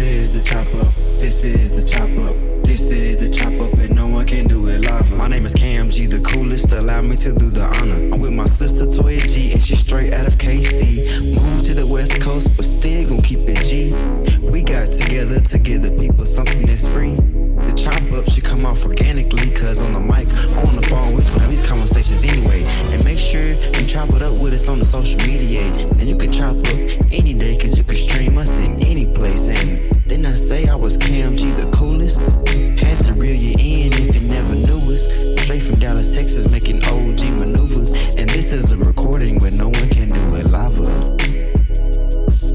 This is the chop up. This is the chop up. This is the chop up, and no one can do it live. My name is Cam G, the coolest. Allow me to do the honor. I'm with my sister Toya G, and she's straight out of KC. Moved to the West Coast, but still gon' keep it G. We got together to give the people something that's free. The chop up should come off organically, cause on the mic, on the phone, we gonna have these conversations anyway. And make sure you chop it up with us on the social media. And you can chop up any day, cause you can stream us in any place. And then I say I was Cam G, the coolest. Had to reel you in if you never knew us. Straight from Dallas, Texas, making OG maneuvers. And this is a recording where no one can do it live.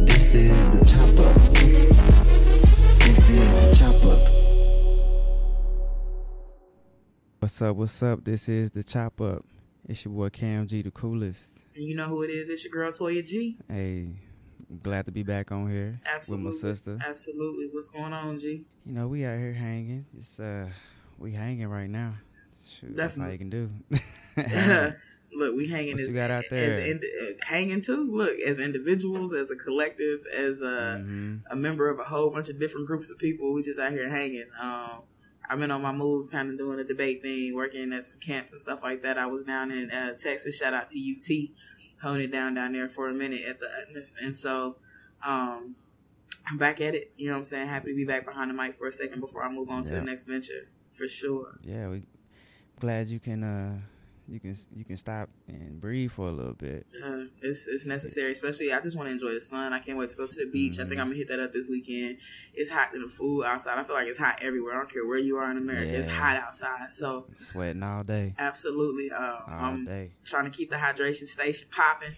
This is the chop What's up? What's up? This is the chop up. It's your boy Cam G, the coolest. And you know who it is? It's your girl Toya G. Hey, glad to be back on here Absolutely. with my sister. Absolutely. What's going on, G? You know, we out here hanging. It's uh, we hanging right now. Shoot, that's all you can do. Look, we hanging What as you got out as there? ind- uh, hanging too. Look, as individuals, as a collective, as a, Mhm. a member of a whole bunch of different groups of people, we just out here hanging. Um, I've been on my move, kind of doing a debate thing, working at some camps and stuff like that. I was down in uh, Texas. Shout out to UT, holding it down down there for a minute at the and so. Um, I'm back at it. You know what I'm saying? Happy to be back behind the mic for a second before I move on to the next venture, for sure. Yeah, we glad you can uh, you can you can stop and breathe for a little bit. Uh, it's it's necessary, especially I just want to enjoy the sun. I can't wait to go to the beach. I think Mhm. I'm gonna hit that up this weekend. It's hot in the food outside. I feel like it's hot everywhere. I don't care where you are in America. It's hot outside. So Sweating all day, absolutely, uh, all I'm day. trying to keep the hydration station popping.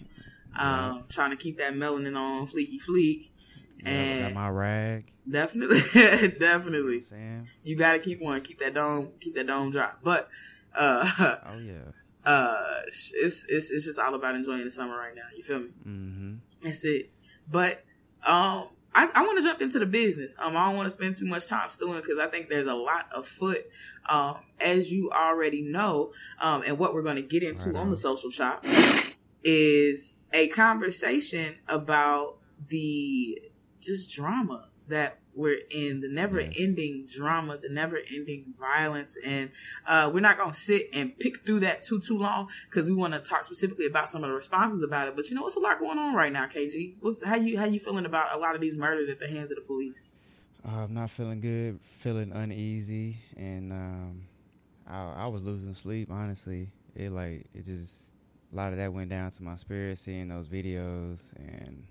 Um, trying to keep that melanin on fleeky fleek. Yeah, and- got my rag. Definitely, You know definitely. I'm? You gotta keep one. Keep that dome. Keep that dome dry. But uh, Oh yeah. Uh, it's it's it's just all about enjoying the summer right now. You feel me? Mm-hmm. That's it. But um, I, I want to jump into the business. Um, I don't want to spend too much time stewing because I think there's a lot afoot. Um, as you already know, um, and what we're going to get into Right on on. the social chop is a conversation about the just drama that we're in, the never ending drama, the never ending violence. And uh, we're not going to sit and pick through that too, too long because we want to talk specifically about some of the responses about it. But you know, it's a lot going on right now, KG. What's, how you, how you feeling about a lot of these murders at the hands of the police? Uh, I'm not feeling good, feeling uneasy, and um, I, I was losing sleep. Honestly, it like it just a lot of that went down to my spirit, seeing those videos, and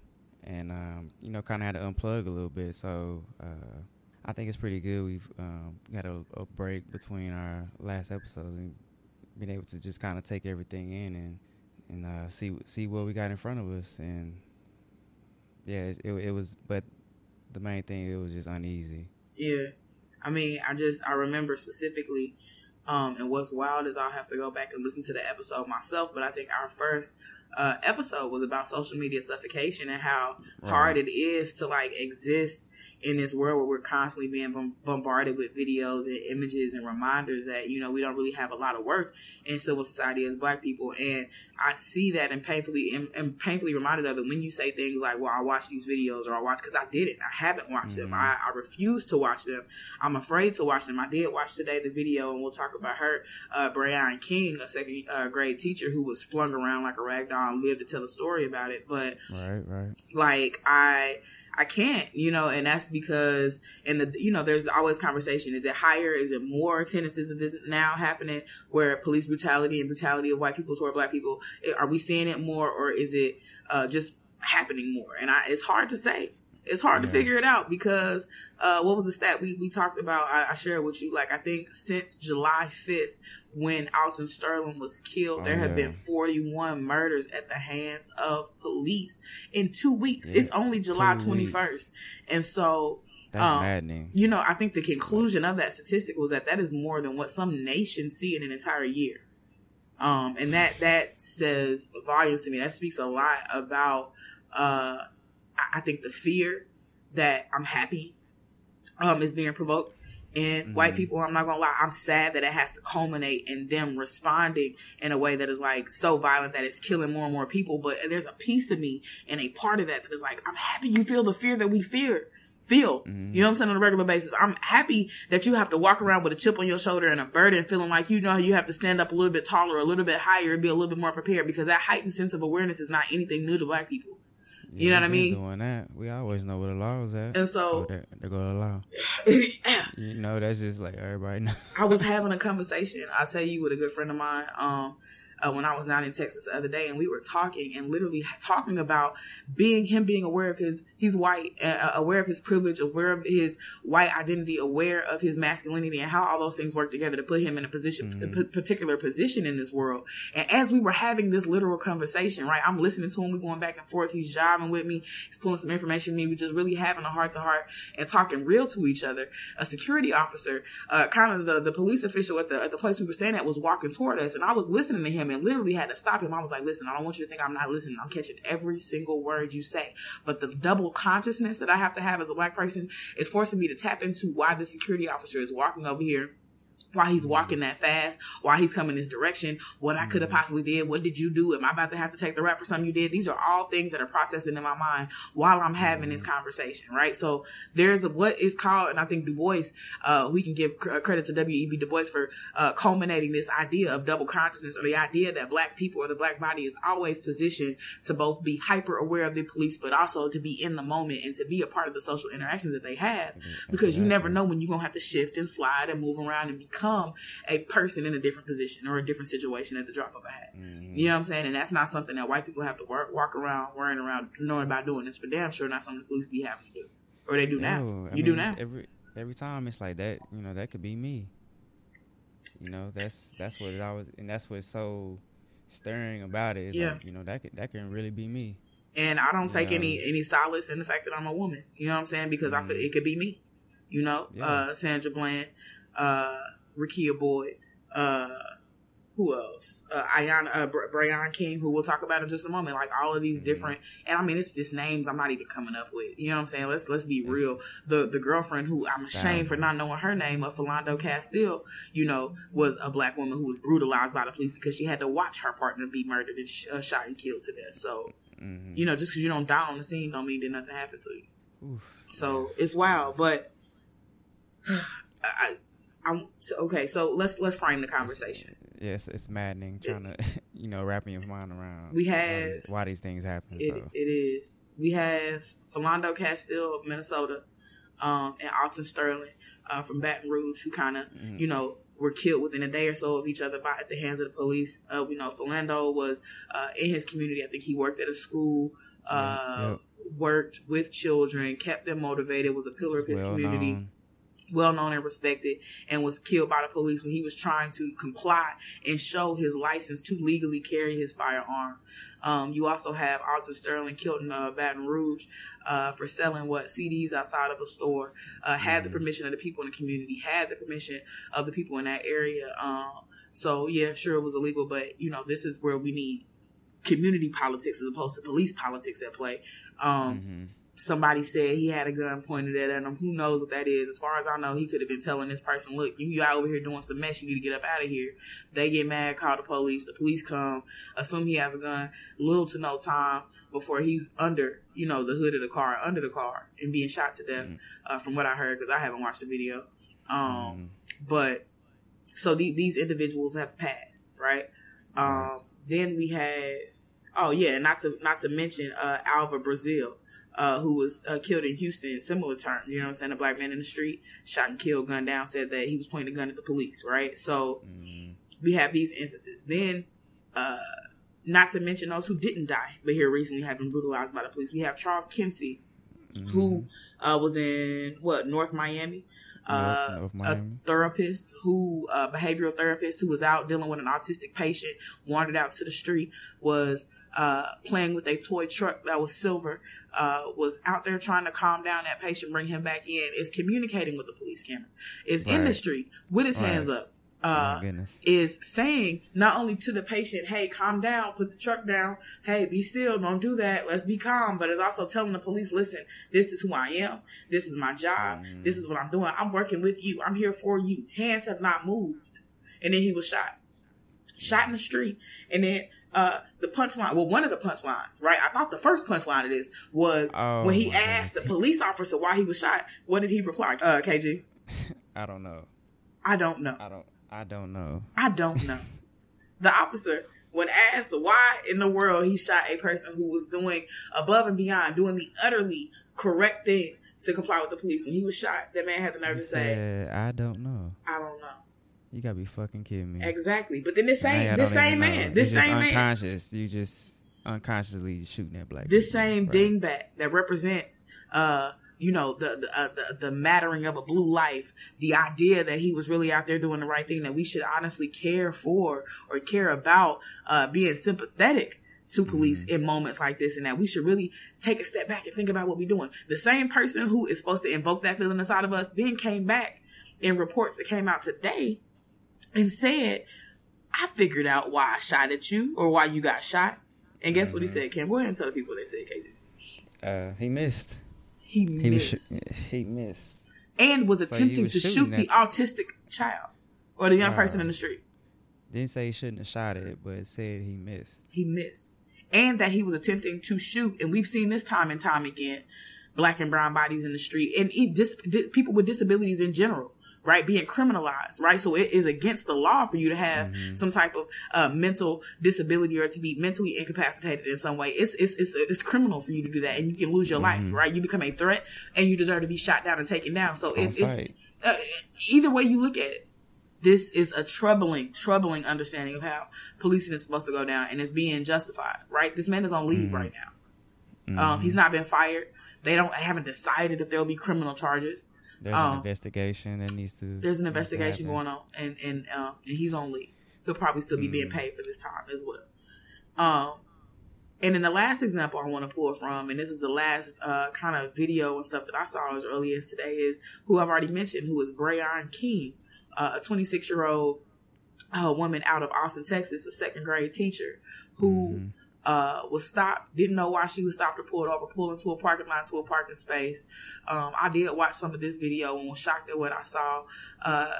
and um, you know, kind of had to unplug a little bit. So uh, I think it's pretty good. We've um, got a, a break between our last episodes and been able to just kind of take everything in and and uh, see see what we got in front of us. And yeah, it, it, it was, but the main thing it was just uneasy. Yeah. I mean, I just, I remember specifically, um, and what's wild is I'll have to go back and listen to the episode myself, but I think our first uh, episode was about social media suffocation and how hard it is to like exist in this world where we're constantly being bom- bombarded with videos and images and reminders that you know we don't really have a lot of worth in civil society as black people. And i see that and painfully and, painfully reminded of it when you say things like well i watch these videos or i watch because i didn't i haven't watched them. Mhm. I, I refuse to watch them. I'm afraid to watch them. I did watch today the video and we'll talk about her uh brian king a second uh, grade teacher who was flung around like a rag doll and lived to tell a story about it but Right, right. like I I can't, you know, and that's because and the you know there's always conversation. Is it higher? Is it more tendencies of this now happening where police brutality and brutality of white people toward black people eh, are we seeing it more or is it uh, just happening more? And I, it's hard to say. It's hard to figure it out because uh, what was the stat we, we talked about? I, I shared with you. Like I think since July fifth, when Alton Sterling was killed, Oh, there have yeah. been forty one murders at the hands of police in two weeks. Yeah, It's only July twenty first, weeks. and so That's Um, maddening. you know I think the conclusion of that statistic was that that is more than what some nations see in an entire year. Um, and that that says volumes to me. That speaks a lot about uh, I, I think the fear that I'm happy um, is being provoked. And white Mhm. people, I'm not gonna lie, I'm sad that it has to culminate in them responding in a way that is like so violent that it's killing more and more people. But there's a piece of me and a part of that that is like, I'm happy you feel the fear that we fear feel. Mm-hmm. You know what I'm saying on a regular basis. I'm happy that you have to walk around with a chip on your shoulder and a burden, feeling like you know you have to stand up a little bit taller, a little bit higher, and be a little bit more prepared because that heightened sense of awareness is not anything new to black people. Yeah, you know what I mean? Doing that, we always know where the law is at. And so oh, they go to the law. you know, that's just like everybody knows. I was having a conversation. I'll tell you with a good friend of mine. Um, uh, when I was down in Texas the other day, and we were talking and literally talking about being him being aware of his he's white, uh, uh, aware of his privilege, aware of his white identity, aware of his masculinity, and how all those things work together to put him in a position, mm-hmm. a particular position in this world. And as we were having this literal conversation, right, I'm listening to him, we're going back and forth. He's jiving with me, he's pulling some information from me. We're just really having a heart to heart and talking real to each other. A security officer, uh, kind of the, the police official at the at the place we were staying at, was walking toward us, and I was listening to him him and literally had to stop him. I was like, listen, I don't want you to think I'm not listening. I'm catching every single word you say. But the double consciousness that I have to have as a black person is forcing me to tap into why the security officer is walking over here why he's walking that fast, why he's coming this direction, what I could have mm-hmm. possibly did, what did you do? Am I about to have to take the rap for something you did? These are all things that are processing in my mind while I'm having this mm-hmm. conversation, right? So there's a, what is called, and I think Du Bois, uh, we can give uh, credit to W.E.B. Du Bois for uh, culminating this idea of double consciousness or the idea that black people or the black body is always positioned to both be hyper aware of the police, but also to be in the moment and to be a part of the social interactions that they have mm-hmm. because you never know when you're going to have to shift and slide and move around and become become a person in a different position or a different situation at the drop of a hat. Mm-hmm. You know what I'm saying? And that's not something that white people have to work, walk around worrying around knowing about doing. It's for damn sure not something the police be having to do, or they do now. you mean, do now. Every every time it's like that. You know that could be me. You know that's that's what it always and that's what's so stirring about it. yeah. Like, you know that could that can really be me. And I don't take yeah. any any solace in the fact that I'm a woman. You know what I'm saying? Because mm-hmm. I feel it could be me. You know, yeah. uh, Sandra Bland, uh, Rekia Boyd, uh, who else? Uh, Aiyana, uh, Brian King, who we'll talk about in just a moment. Like all of these mm-hmm. different, and I mean, it's, it's names I'm not even coming up with. You know what I'm saying? Let's let's be real. The the girlfriend who I'm ashamed for not knowing her name of Philando Castile, you know, was a black woman who was brutalized by the police because she had to watch her partner be murdered and sh- uh, shot and killed to death. So, mm-hmm. you know, just because you don't die on the scene don't mean that nothing happened to you. Oof. So it's wild, but I, I'm so, okay. So let's let's frame the conversation. Yes, it's maddening trying to you know wrapping your mind around. We have why these, why these things happen. It, so. it is. We have Philando Castile of Minnesota, um, and Alton Sterling uh, from Baton Rouge, who kind of mm-hmm. you know were killed within a day or so of each other by at the hands of the police. Uh, we know Philando was uh, in his community. I think he worked at a school. Uh, yep. Worked with children, kept them motivated, was a pillar of his well community. Known well known and respected, and was killed by the police when he was trying to comply and show his license to legally carry his firearm. Um, you also have Alton Sterling killed in uh, Baton Rouge uh, for selling what CDs outside of a store. Uh, had the mm. permission of the people in the community. Had the permission of the people in that area. Um, so yeah, sure it was illegal, but you know this is where we need community politics as opposed to police politics at play. Um, mm-hmm somebody said he had a gun pointed at him. Who knows what that is? As far as I know, he could have been telling this person, "Look, you out over here doing some mess. You need to get up out of here." They get mad, call the police. The police come, assume he has a gun. Little to no time before he's under, you know, the hood of the car, under the car, and being shot to death. Mm. Uh, from what I heard, because I haven't watched the video. Um, mm. But so the, these individuals have passed, right? Um, then we have, oh yeah, not to not to mention uh, Alva Braziel uh, who was uh, killed in Houston in similar terms. You know what I'm saying? A black man in the street, shot and killed, gunned down, said that he was pointing a gun at the police, right? So mm-hmm. we have these instances. Then, uh, not to mention those who didn't die, but here recently have been brutalized by the police. We have Charles Kinsey, mm-hmm. who uh, was in, what, North Miami? Uh, a therapist who, a behavioral therapist who was out dealing with an autistic patient, wandered out to the street, was uh, playing with a toy truck that was silver, uh, was out there trying to calm down that patient, bring him back in, is communicating with the police camera, is right. in the street with his right. hands up. Uh, is saying not only to the patient, "Hey, calm down, put the truck down. Hey, be still, don't do that. Let's be calm." But it's also telling the police, "Listen, this is who I am. This is my job. Mm. This is what I'm doing. I'm working with you. I'm here for you. Hands have not moved." And then he was shot, shot in the street, and then uh, the punchline. Well, one of the punchlines, right? I thought the first punchline of this was Oh, when he asked the police officer why he was shot. What did he reply? Uh, KG, I don't know. I don't know. I don't. I don't know. I don't know. the officer, when asked why in the world he shot a person who was doing above and beyond, doing the utterly correct thing to comply with the police, when he was shot, that man had the nerve He to say, I don't know. "I don't know." You gotta be fucking kidding me. Exactly. But then this same this same man, this same man, unconscious. You just unconsciously shooting at black. this people, same bro. dingbat that represents uh you know the the, uh, the the mattering of a blue life the idea that he was really out there doing the right thing that we should honestly care for or care about uh being sympathetic to police Mm-hmm. in moments like this and that we should really take a step back and think about what we're doing the same person who is supposed to invoke that feeling inside of us then came back in reports that came out today and said i figured out why i shot at you or why you got shot and guess what he Mm-hmm. said Kim? go ahead and tell the people what they said KJ. Uh, he missed. He, He missed Sh- he missed. and was he attempting was to shoot the autistic child or the young Wow. person in the street. Didn't say he shouldn't have shot it, but said he missed. He missed, and that he was attempting to shoot. And we've seen this time and time again, black and brown bodies in the street, and dis- di- people with disabilities in general. Right, being criminalized, right? So it is against the law for you to have Mm-hmm. some type of uh, mental disability or to be mentally incapacitated in some way. It's, it's it's it's criminal for you to do that, and you can lose your life, right? You become a threat, and you deserve to be shot down and taken down. So On it's, uh, either way you look at it, this is a troubling, troubling understanding of how policing is supposed to go down, and it's being justified. Right? This man is on leave right now. Um, he's not been fired. They don't haven't decided if there will be criminal charges. There's Um, an investigation that needs to. There's an investigation going on, and and um, and he's on leave. He'll probably still be Mm. being paid for this time as well. Um, and then the last example I want to pull from, and this is the last uh, kind of video and stuff that I saw as early as today, is who I've already mentioned, who is Breaion King, uh, a 26 year old uh, woman out of Austin, Texas, a second grade teacher who Mhm. Uh, was stopped, didn't know why she was stopped or pulled over, pulled into a parking lot to a parking space. Um, I did watch some of this video and was shocked at what I saw. Uh,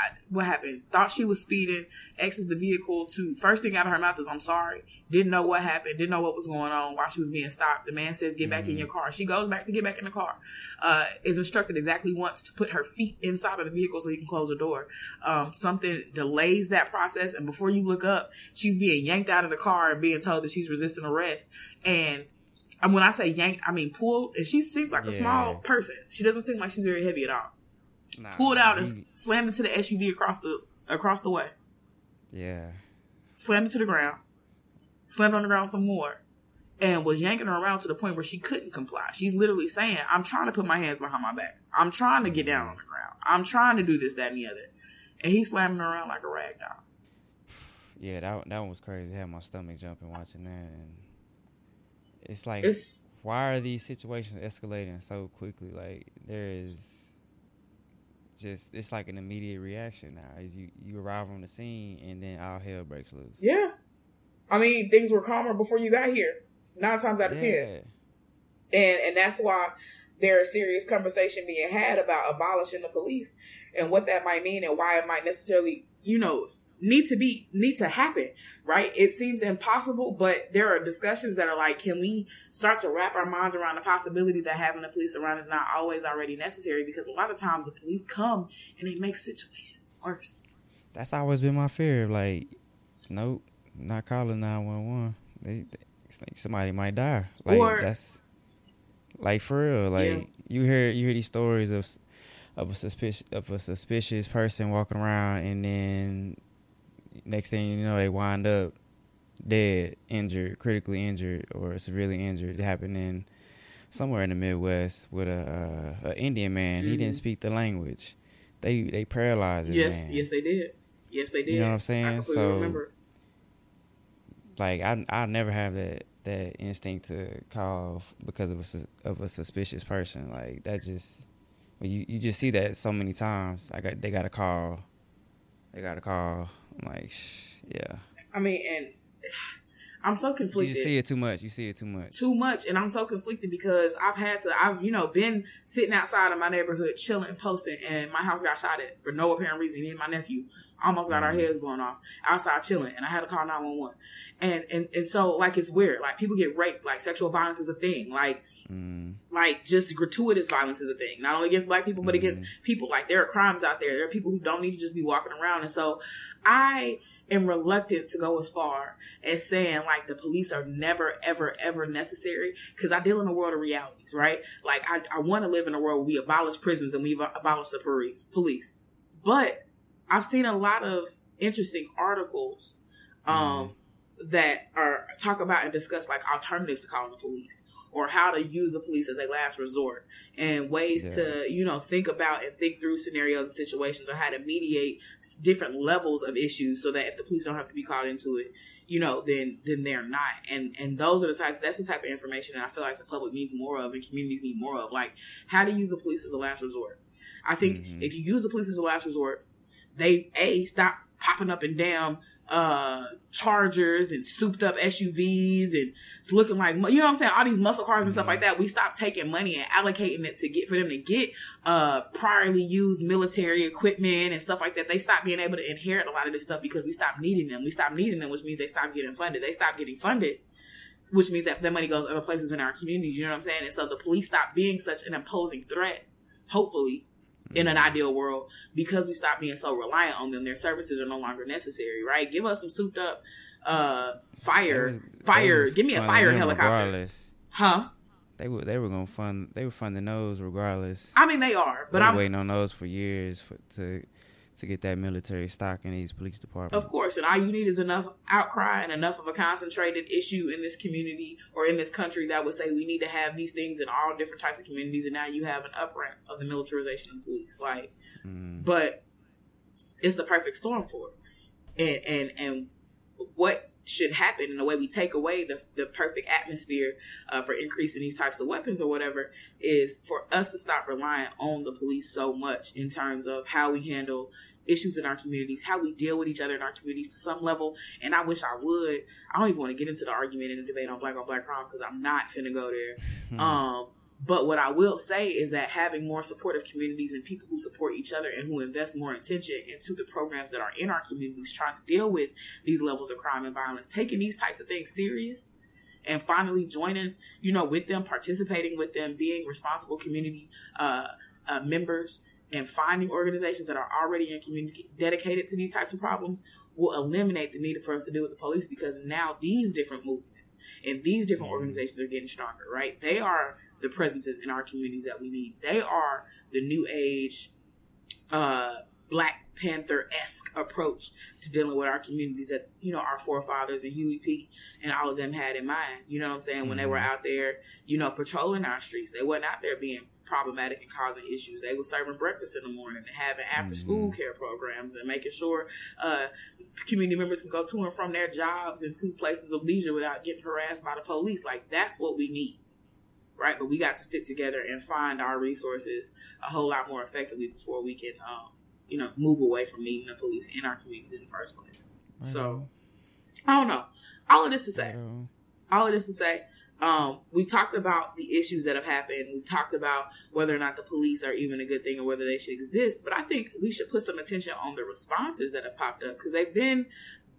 I, what happened? Thought she was speeding, exits the vehicle to first thing out of her mouth is "I'm sorry." Didn't know what happened. Didn't know what was going on while she was being stopped. The man says, "Get back in your car." She goes back to get back in the car. Uh, is instructed exactly once to put her feet inside of the vehicle so he can close the door. Um, something delays that process, and before you look up, she's being yanked out of the car and being told that she's resisting arrest. And and when I say yanked, I mean pulled. And she seems like a Yeah. small person. She doesn't seem like she's very heavy at all. Nah, Pulled out and slammed into the SUV across the across the way. yeah. Slammed into the ground. Slammed on the ground some more. And was yanking her around to the point where she couldn't comply. She's literally saying, I'm trying to put my hands behind my back. I'm trying to get down on the mm. ground. I'm trying to do this, that, and the other. And he's slamming her around like a rag doll. Yeah, that that one was crazy. I had my stomach jumping watching that, and it's like, It's why are these situations escalating so quickly? Like there is just it's like an immediate reaction now. As you you arrive on the scene, and then all hell breaks loose. yeah. I mean, things were calmer before you got here. Nine times out of ten. And and that's why there's serious conversation being had about abolishing the police and what that might mean and why it might necessarily you know need to be need to happen right it seems impossible but there are discussions that are like can we start to wrap our minds around the possibility that having the police around is not always already necessary because a lot of times the police come and they make situations worse That's always been my fear. Like, nope, not calling nine one one. It's like somebody might die. Like Or- that's like for real. Like Yeah. you hear you hear these stories of of a suspicious of a suspicious person walking around, and then next thing you know, they wind up dead, injured, critically injured, or severely injured. It happened in somewhere in the Midwest with a, uh, a Indian man. He Mhm. didn't speak the language. They they paralyzed yes man. yes they did yes they did You know what I'm saying? So- remember like I I never have that that instinct to call because of a of a suspicious person. Like that just you you just see that so many times. I got they got a call, they got a call. I'm like, yeah. i mean and i'm so You conflicted just see it too much. You see it too much. too much and i'm so conflicted because i've had to i've you know been sitting outside of my neighborhood chilling posting and my house got shot at for no apparent reason me and my nephew almost got our mm-hmm. heads blown off outside chilling, and I had to call nine one one. And and and so like it's weird. Like people get raped. Like sexual violence is a thing. Like Mm. like just gratuitous violence is a thing. Not only against black people but against people. Like there are crimes out there. There are people who don't need to just be walking around. And so i am reluctant to go as far as saying like the police are never ever ever necessary because i deal in a world of realities right? Like i, I want to live in a world where we abolish prisons and we abolish the police police. But i've seen a lot of interesting articles um that are talk about and discuss like alternatives to calling the police or how to use the police as a last resort and ways Yeah. to you know think about and think through scenarios and situations or how to mediate different levels of issues so that if the police don't have to be called into it you know then then they're not and and those are the types that's the type of information that i feel like the public needs more of and communities need more of like how to use the police as a last resort i think Mhm. if you use the police as a last resort they a stop popping up and damn uh chargers and souped up SUVs and it's looking like you know what I'm saying? All these muscle cars and stuff like that. We stop taking money and allocating it to get for them to get uh priorly used military equipment and stuff like that. They stop being able to inherit a lot of this stuff because we stop needing them. We stop needing them which means they stop getting funded. They stop getting funded which means that the money goes other places in our communities you know what I'm saying? And so the police stop being such an imposing threat hopefully in an ideal world because we stop being so reliant on them their services are no longer necessary right? Give us some souped up uh fire was- fire. Give me a fire helicopter. Regardless, huh? They were they were gonna fund they were funding those regardless. i mean they are but i'm waiting on those for years for, to to get that military stock in these police departments. Of course, and all you need is enough outcry and enough of a concentrated issue in this community or in this country that would say we need to have these things in all different types of communities, and now you have an upramp of the militarization of the police. Like, Mm. but it's the perfect storm for it. And and and what should happen in the way we take away the, the perfect atmosphere uh, for increasing these types of weapons or whatever is for us to stop relying on the police so much in terms of how we handle issues in our communities, how we deal with each other in our communities to some level. And I wish I would. I don't even want to get into the argument and the debate on black on black crime because I'm not finna go there. Um, but what I will say is that having more supportive communities and people who support each other and who invest more attention into the programs that are in our communities trying to deal with these levels of crime and violence, taking these types of things serious and finally joining, you know, with them, participating with them, being responsible community uh, uh, members and finding organizations that are already in community dedicated to these types of problems will eliminate the need for us to deal with the police because now these different movements and these different organizations are getting stronger, right? They are the presences in our communities that we need. They are the new age, uh, Black Panther esque approach to dealing with our communities that you know our forefathers and Huey P. and all of them had in mind. You know what I'm saying? When they were out there, you know, patrolling our streets, they weren't out there being problematic and causing issues. They were serving breakfast in the morning and having after school care programs and making sure uh, community members can go to and from their jobs and to places of leisure without getting harassed by the police. Like that's what we need right? But we got to stick together and find our resources a whole lot more effectively before we can, um, you know, move away from needing the police in our communities in the first place. So, I don't know. All of this to say, all of this to say, um, we've talked about the issues that have happened. We've talked about whether or not the police are even a good thing or whether they should exist. But I think we should put some attention on the responses that have popped up because they've been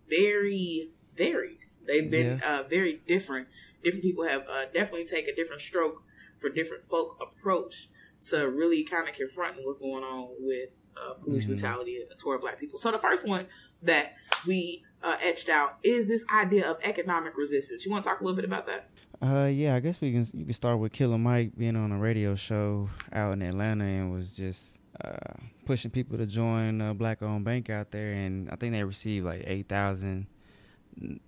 very varied. They've been uh, very different. Different people have uh, definitely taken a different stroke for different folk approach to really kind of confronting what's going on with uh, police brutality toward black people. So the first one that we uh, etched out is this idea of economic resistance. You want to talk a little bit about that? Uh, yeah, I guess we can. You can start with Killer Mike being on a radio show out in Atlanta and was just uh, pushing people to join a black-owned bank out there, and I think they received like eight thousand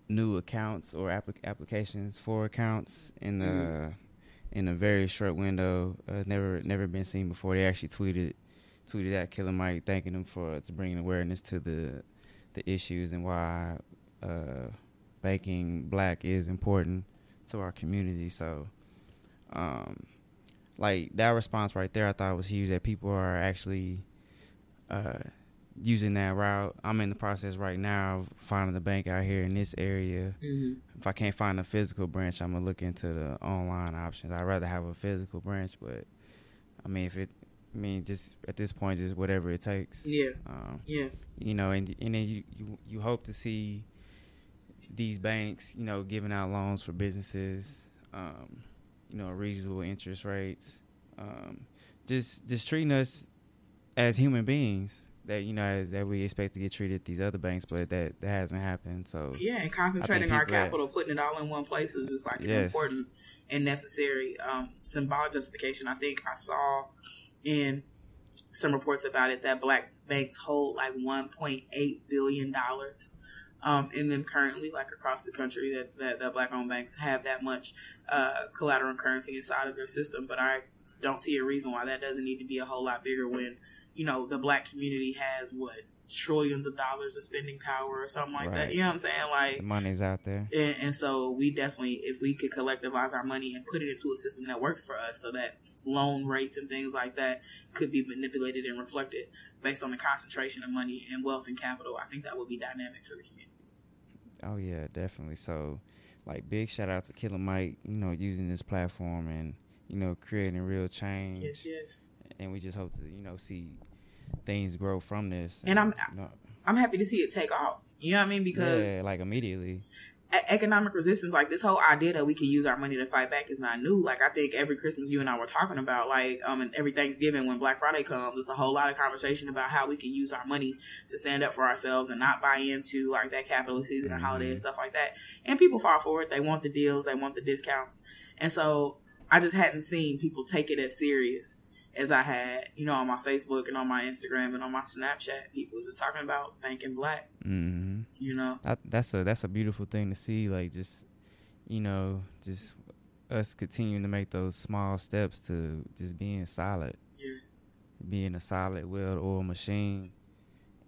new accounts or applic- applications for accounts in the Mhm. in a very short window. Uh, never never been seen before. They actually tweeted tweeted at Killer Mike thanking him for to bringing awareness to the the issues and why uh, banking black is important to our community. So, um, like that response right there, I thought was huge. That people are actually uh, using that route. I'm in the process right now of finding a bank out here in this area. Mm-hmm. If I can't find a physical branch, I'm gonna look into the online options. I'd rather have a physical branch, but I mean, if it I mean, just at this point, just whatever it takes. Yeah. Um, Yeah. you know, and and then you, you you hope to see these banks, you know, giving out loans for businesses, um, you know, reasonable interest rates, um, just just treating us as human beings that you know as, that we expect to get treated at these other banks, but that that hasn't happened. So Yeah, and concentrating our people have- capital, putting it all in one place is just like an important and necessary um, symbolic justification. I think I saw in some reports about it that black banks hold like 1.8 billion dollars um, in them currently, like across the country, that that, that black owned banks have that much uh, collateral and currency inside of their system. But I don't see a reason why that doesn't need to be a whole lot bigger when you know the black community has what trillions of dollars of spending power or something like that. You know what I'm saying? Like the money's out there. and, and so we definitely, if we could collectivize our money and put it into a system that works for us, so that loan rates and things like that could be manipulated and reflected based on the concentration of money and wealth and capital, I think that would be dynamic for the community. Oh yeah, definitely. So, like, big shout out to Killer Mike, you know, using this platform and you know creating real change. Yes, yes. and we just hope to you know see things grow from this. And I'm- you know, I'm happy to see it take off. You know what I mean? Because yeah, like immediately. Economic resistance, like this whole idea that we can use our money to fight back is not new. Like I think every Christmas you and I were talking about, like um, and every Thanksgiving when Black Friday comes, there's a whole lot of conversation about how we can use our money to stand up for ourselves and not buy into like that capitalist season and holiday and stuff like that. And people fall for it. They want the deals, they want the discounts, and so I just hadn't seen people take it as serious as I had, you know, on my Facebook and on my Instagram and on my Snapchat. People just talking about banking black, hmm you know. That, that's a that's a beautiful thing to see. Like just you know just us continuing to make those small steps to just being solid, Yeah. being a solid, well-oiled machine.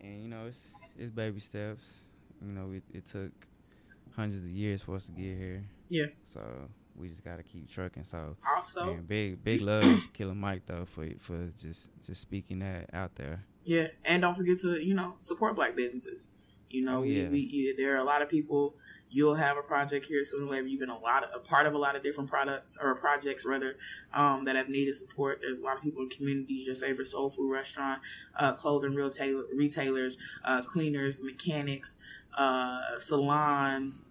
And you know it's it's baby steps. You know it, it took hundreds of years for us to get here. Yeah. So we just gotta keep trucking. So Also, man, big big love Killer Mike though for for just just speaking that out there. Yeah, and don't forget to you know support black businesses. You know, Oh, we, yeah. we yeah, there are a lot of people. You'll have a project here sooner or later. You've been a lot of, a part of a lot of different products or projects rather um, that have needed support. There's a lot of people in communities. Your favorite soul food restaurant, uh, clothing retail, retailers, uh, cleaners, mechanics, uh, salons.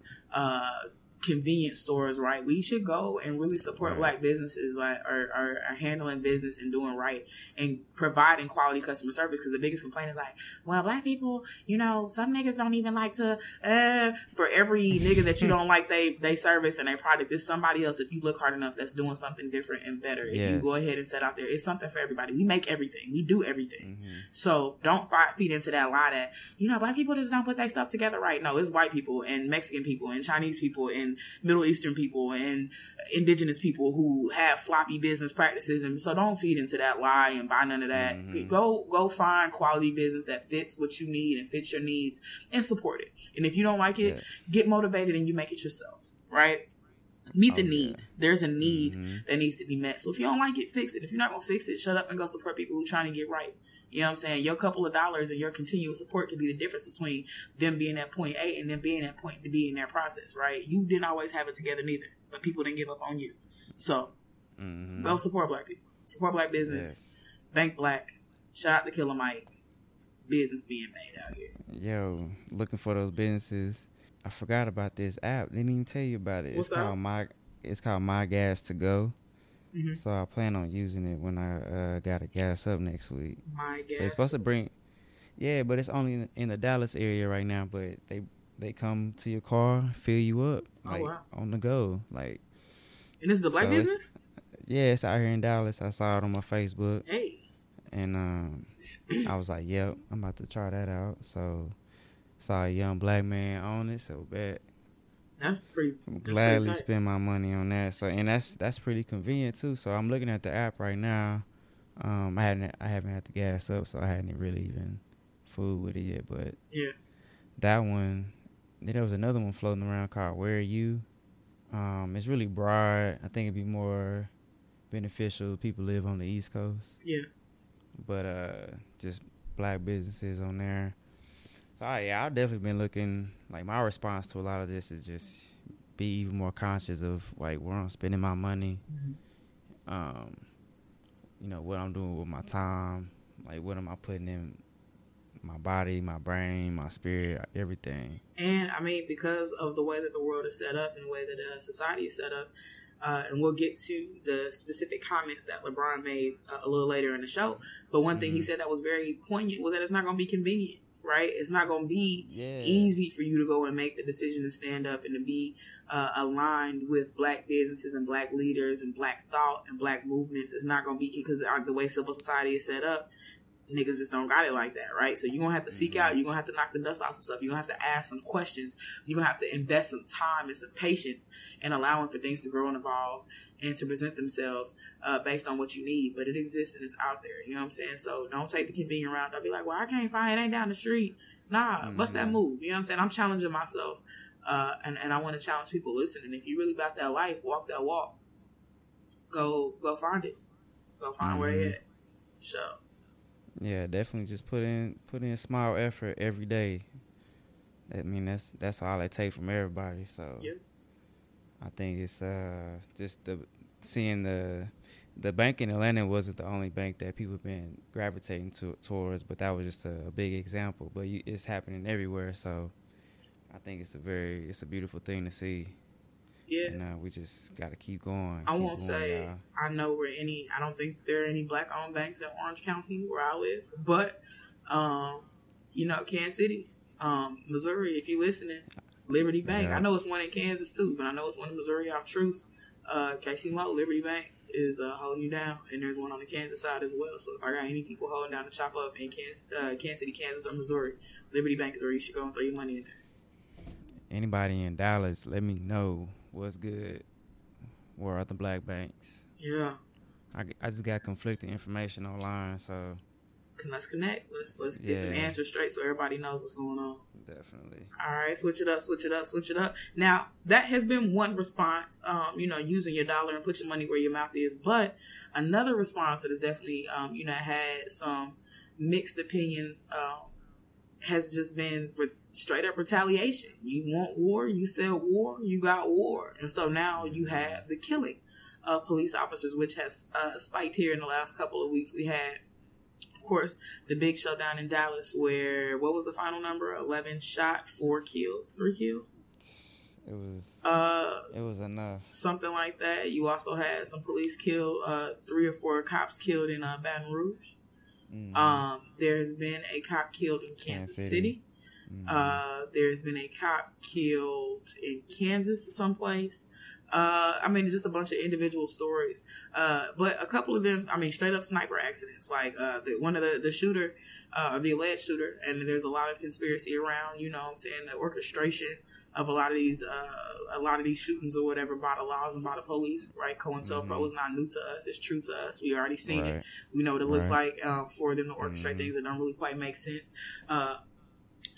Convenience stores right we should go and really support Right. black businesses like are, are, are handling business and doing right and providing quality customer service because the biggest complaint is like well, black people, you know, some niggas don't even like to. Uh, for every nigga that you don't like, they they service and they product is somebody else. If you look hard enough, that's doing something different and better. If you go ahead and set out there, it's something for everybody. We make everything. We do everything. hmm So don't fi- feed into that lie that you know black people just don't put their stuff together right. No, it's white people and Mexican people and Chinese people and Middle Eastern people and indigenous people who have sloppy business practices. And so don't feed into that lie and buy none of that. Mhm. Go go find quality business that fits what you need and fits your needs and support it. And if you don't like it, Yeah. get motivated and you make it yourself. Right. Meet the Oh, need. There's a need Mhm. that needs to be met. So if you don't like it, fix it. If you're not gonna fix it, shut up and go support people who are trying to get right. You know what I'm saying? Your couple of dollars and your continuous support can be the difference between them being at point A and them being at point B in their process, right? You didn't always have it together neither, but people didn't give up on you. So Mhm. go support black people. Support black business. Yes. Bank black. Shout out to Killer Mike. Business being made out here. Yo, looking for those businesses. I forgot about this app. Didn't even tell you about it. What's it's that? called my. It's called My Gas to Go. Mhm. So I plan on using it when I uh, got to gas up next week. My guess. So it's supposed to bring. Yeah, but it's only in, in the Dallas area right now. But they they come to your car, fill you up, Oh, like wow. on the go. Like and this is a black so it's- business? yeah, it's out here in Dallas. I saw it on my Facebook. Hey. and um, I was like, "Yep, I'm about to try that out." So saw a young black man on it, so bet That's pretty I'm That's gladly pretty spend my money on that. So and that's that's pretty convenient too. So I'm looking at the app right now. Um, I hadn't I haven't had the gas up, so I hadn't really even fooled with it yet. But Yeah. that one, there was another one floating around called "Where Are You." Um, it's really broad. I think it'd be more beneficial if people live on the East Coast Yeah. but uh just black businesses on there so I, yeah i've definitely been looking like my response to a lot of this is just be even more conscious of like where i'm spending my money Mhm. um you know what I'm doing with my time, like what am I putting in my body, my brain, my spirit, everything. And I mean, because of the way that the world is set up and the way that uh, society is set up, uh, and we'll get to the specific comments that LeBron made uh, a little later in the show. But one mm-hmm. thing he mm-hmm. said that was very poignant was that it's not going to be convenient, right? It's not going to be yeah. easy for you to go and make the decision to stand up and to be uh, aligned with black businesses and black leaders and black thought and black movements. It's not going to be because the way civil society is set up, niggas just don't got it like that, right? So you're gonna have to seek out, mm-hmm. you're gonna have to knock the dust off some stuff, you're gonna have to ask some questions, you're gonna have to invest some time and some patience and allowing for things to grow and evolve and to present themselves uh, based on what you need. But it exists and it's out there, you know what I'm saying? So don't take the convenient route. Don't be like, well, I can't find it, ain't down the street. Nah, mm-hmm. what's that move? You know what I'm saying? I'm challenging myself. Uh, and, and I want to challenge people listening. If you really about that life, walk that walk. Go go find it. Go find mm-hmm. where it at. Sure. Yeah, definitely just put in put in small effort every day. I mean that's that's all it take from everybody. So yeah. I think it's uh just the seeing the the bank in Atlanta wasn't the only bank that people have been gravitating to, towards, but that was just a, a big example. But you, it's happening everywhere, so I think it's a very it's a beautiful thing to see. Yeah. And uh, we just got to keep going. I keep won't going, say y'all. I know where any. I don't think there are any black owned banks in Orange County where I live, but um, you know, Kansas City, um, Missouri. If you're listening, Liberty Bank. Yeah. I know it's one in Kansas too, but I know it's one in Missouri off Troost. Uh, KC Mo, Liberty Bank is uh, holding you down, and there's one on the Kansas side as well. So if I got any people holding down the chop up in Kansas, uh, Kansas City, Kansas, or Missouri, Liberty Bank is where you should go and throw your money in there. Anybody in Dallas, let me know what's good. Where are the black banks? Yeah. I, I just got conflicting information online, so. Let's connect. Let's let's yeah. get some answers straight so everybody knows what's going on. Definitely. All right, switch it up, switch it up, switch it up. Now that has been one response. Um, you know, using your dollar and put your money where your mouth is. But another response that has definitely, um, you know, had some mixed opinions. Um, has just been re- straight up retaliation. You want war, you sell war, you got war. And so now you have the killing of police officers, which has uh, spiked here in the last couple of weeks. We had, course, the big showdown in Dallas where, what was the final number? 11 shot, 4 killed, 3 killed? It was uh it was enough. Something like that. You also had some police killed, uh three or four cops killed in uh, Baton Rouge. Mm-hmm. Um, there's been a cop killed in Kansas, Kansas City. City. Mm-hmm. Uh, there's been a cop killed in Kansas, someplace. Uh, I mean, just a bunch of individual stories. Uh, but a couple of them, I mean, straight up sniper accidents. Like uh, the, one of the the shooter, uh, the alleged shooter, and there's a lot of conspiracy around. You know, what I'm saying the orchestration of a lot of these uh, a lot of these shootings or whatever by the laws and by the police, right? COINTELPRO mm-hmm. is not new to us; it's true to us. We already seen right. it. We know what it looks right. like um, for them to orchestrate mm-hmm. things that don't really quite make sense. Uh,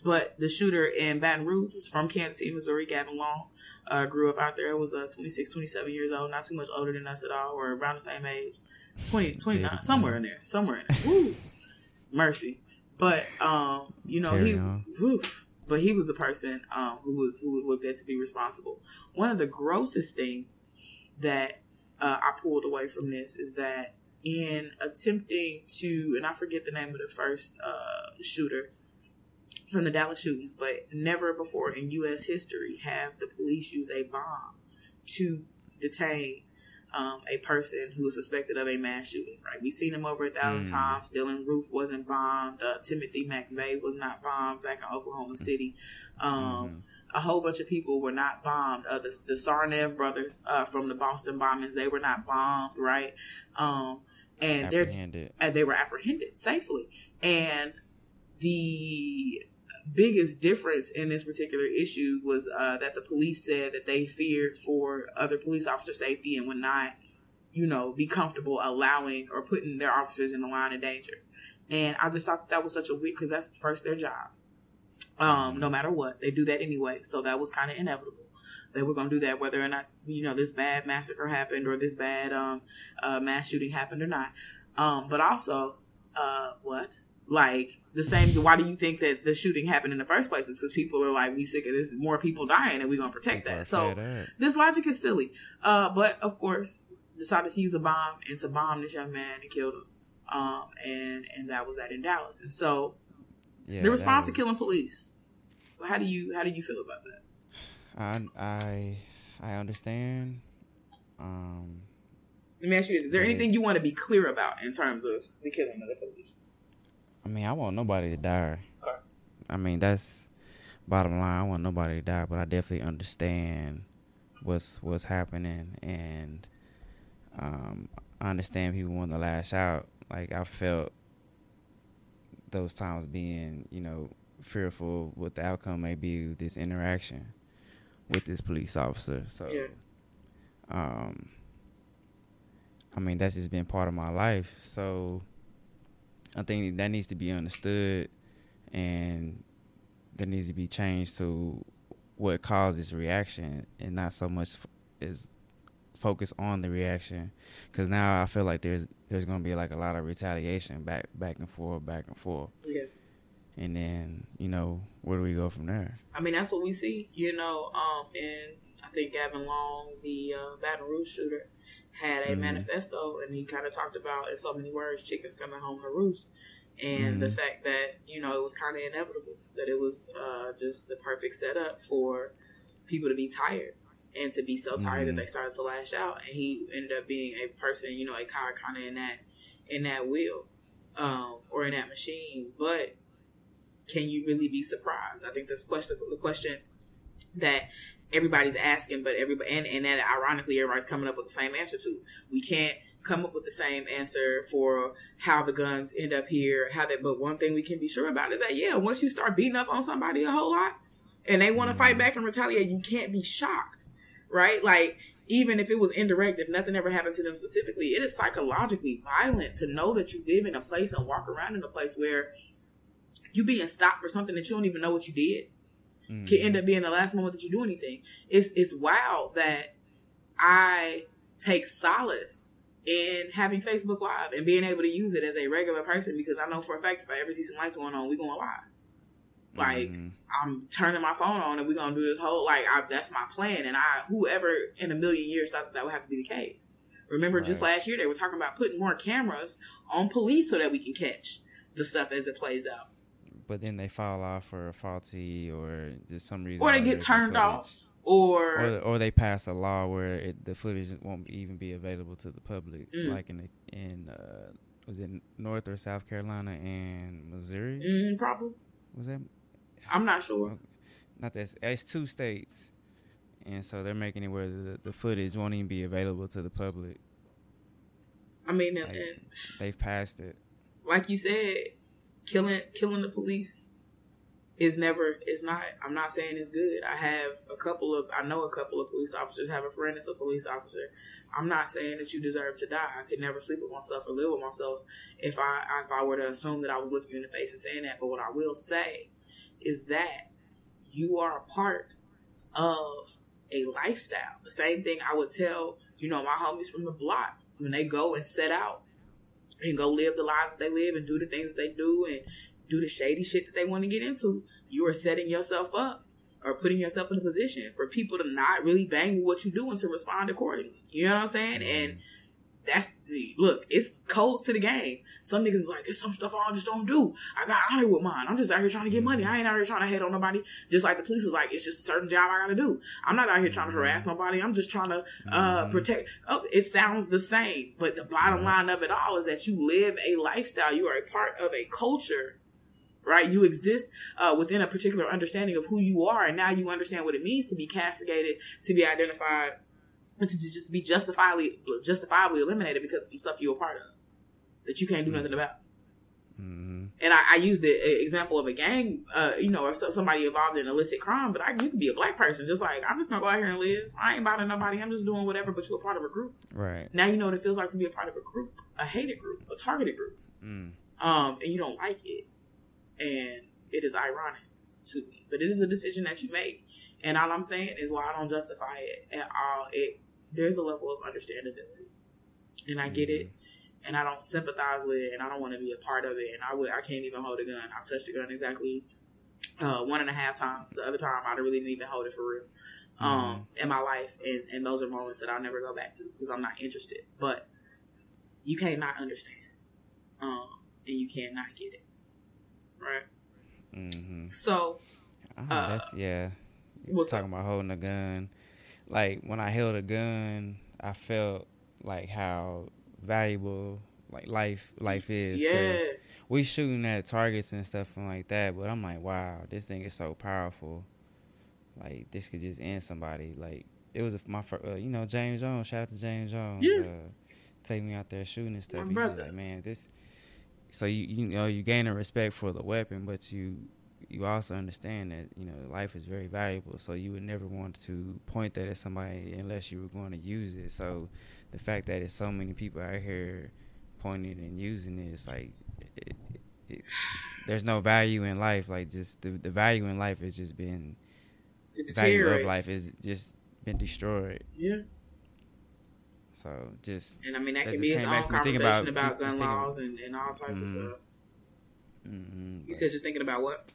but the shooter in Baton Rouge was from Kansas City, Missouri. Gavin Long uh, grew up out there. It was uh, 26, 27 years old, not too much older than us at all, or around the same age. 20, 29, somewhere in there, somewhere in there. Woo, mercy. But um, you know, Carry he. Whew, but he was the person um, who was who was looked at to be responsible. One of the grossest things that uh, I pulled away from this is that in attempting to, and I forget the name of the first uh, shooter from the Dallas shootings, but never before in U.S. history have the police used a bomb to detain um, a person who was suspected of a mass shooting. Right, we've seen them over a thousand mm. times. Dylann Roof wasn't bombed. Uh, Timothy McVeigh was not bombed back in Oklahoma mm. City. Um, mm. A whole bunch of people were not bombed. Uh, the, the Tsarnaev brothers uh, from the Boston bombings, they were not bombed. Right, um, and they're and they were apprehended safely. And the biggest difference in this particular issue was uh, that the police said that they feared for other police officer safety and would not, you know, be comfortable allowing or putting their officers in the line of danger. And I just thought that was such a weird because that's first their job. Um, no matter what, they do that anyway. So that was kind of inevitable. They were going to do that whether or not you know this bad massacre happened or this bad um, uh, mass shooting happened or not. Um, but also, uh, what? Like the same. Why do you think that the shooting happened in the first place? Is because people are like, we sick of this, more people dying, and we're gonna protect that. So that. this logic is silly. Uh, but of course, decided to use a bomb and to bomb this young man and killed him. Um, and and that was that in Dallas. And so Yeah, the response to killing police. How do you how do you feel about that? I I I understand. Um, Let me ask you this: Is there anything you want to be clear about in terms of the killing of the police? I mean, I want nobody to die. Okay. I mean, that's bottom line. I want nobody to die, but I definitely understand what's what's happening, and um, I understand people want to lash out. Like I felt those times being, you know, fearful what the outcome may be with this interaction with this police officer. So, Yeah. um, I mean, that's just been part of my life. So, I think that needs to be understood, and that needs to be changed to what caused this reaction, and not so much f- is focus on the reaction, because now I feel like there's there's gonna be like a lot of retaliation back back and forth, back and forth, Yeah. and then you know where do we go from there? I mean, that's what we see, you know. Um, and I think Gavin Long, the uh, Baton Rouge shooter, had a Mhm. manifesto, and he kind of talked about, in so many words, chickens coming home to roost, and the Mhm. fact that you know it was kind of inevitable, that it was uh, just the perfect setup for people to be tired and to be so tired Mhm. that they started to lash out, and he ended up being a person, you know, a car kind of in that in that wheel um, or in that machine, but can you really be surprised? I think that's question the question that everybody's asking, but everybody and, and that ironically everybody's coming up with the same answer to. We can't come up with the same answer for how the guns end up here, how that but one thing we can be sure about is that yeah, once you start beating up on somebody a whole lot and they want to fight mm-hmm. back and retaliate, you can't be shocked. Right? Like even if it was indirect, if nothing ever happened to them specifically, it is psychologically violent to know that you live in a place and walk around in a place where you being stopped for something that you don't even know what you did can end up being the last moment that you do anything. It's it's wild that I take solace in having Facebook Live and being able to use it as a regular person because I know for a fact if I ever see some lights going on, we're going to live. Like Mhm. I'm turning my phone on and we're gonna do this whole like I, that's my plan. And I whoever in a million years thought that, that would have to be the case. Remember, just last year they were talking about putting more cameras on police so that we can catch the stuff as it plays out, but then they fall off or faulty or just some reason, or they get turned footage. off, or, or or they pass a law where it, the footage won't even be available to the public, Mm. like in the, in uh, was it North or South Carolina and Missouri? mm, probably. Was that I'm not sure. Okay. not that it's two states, and so they're making it where the, the footage won't even be available to the public. I mean, Like- They've passed it. like you said, killing killing the police is never is not. I'm not saying it's good. I have a couple of I know a couple of police officers. Have a friend that's a police officer. I'm not saying that you deserve to die. I could never sleep with myself or live with myself if I if I were to assume that I was looking in the face and saying that. But what I will say is that you are a part of a lifestyle. The same thing I would tell, you know, my homies from the block when they go and set out and go live the lives that they live and do the things that they do and do the shady shit that they want to get into. You are setting yourself up or putting yourself in a position for people to not really bang with what you do and to respond accordingly. You know what I'm saying? And mm-hmm. That's the look, it's codes to the game. Some niggas is like, there's some stuff I just don't do. I got honor with mine. I'm just out here trying to get money. I ain't out here trying to hate on nobody. Just like the police is like, it's just a certain job I gotta do. I'm not out here trying to harass nobody. I'm just trying to uh, Mhm. protect. Oh, it sounds the same, but the bottom line of it all is that you live a lifestyle. You are a part of a culture, right? You exist uh, within a particular understanding of who you are, and now you understand what it means to be castigated, to be identified, to just be justifiably justifiably eliminated because of some stuff you're a part of that you can't do nothing about. hmm And I, I used the example of a gang, uh, you know, or so- somebody involved in illicit crime. But I, you could be a black person, just like I'm just gonna go out here and live. I ain't bothering nobody. I'm just doing whatever. But you're a part of a group. Right. Now you know what it feels like to be a part of a group, a hated group, a targeted group, Mm. um, and you don't like it, and it is ironic to me. But it is a decision that you make, and all I'm saying is why I don't justify it at all. It there's a level of understanding in it, and I get it, and I don't sympathize with it, and I don't want to be a part of it, and I would I can't even hold a gun. I've touched a gun exactly uh, one and a half times. The other time I really didn't even hold it for real. um, in my life, and, and those are moments that I'll never go back to because I'm not interested. But you can't not understand, um, and you can't not get it, right? Mm-hmm. So, Oh, Uh, that's yeah. what's talking about holding a gun. Like when I held a gun, I felt like how valuable like life life is. yeah, we shooting at targets and stuff and like that, but I'm like, wow, this thing is so powerful. Like this could just end somebody. Like it was my fir- uh, you know James Jones. Shout out to James Jones. Yeah. Uh, take me out there shooting and stuff. My brother. like, man, this. So you you know you gain a respect for the weapon, but you you also understand that you know life is very valuable. So you would never want to point that at somebody unless you were going to use it. So the fact that it's so many people out here pointing and using it, it's like it, it, there's no value in life. Like just the the value in life has just been the value of life is just been destroyed. Yeah, So just and I mean that, That can be its own back to me thinking conversation about- about, gun laws and, and all types of Mhm. stuff. mm You said just thinking about what?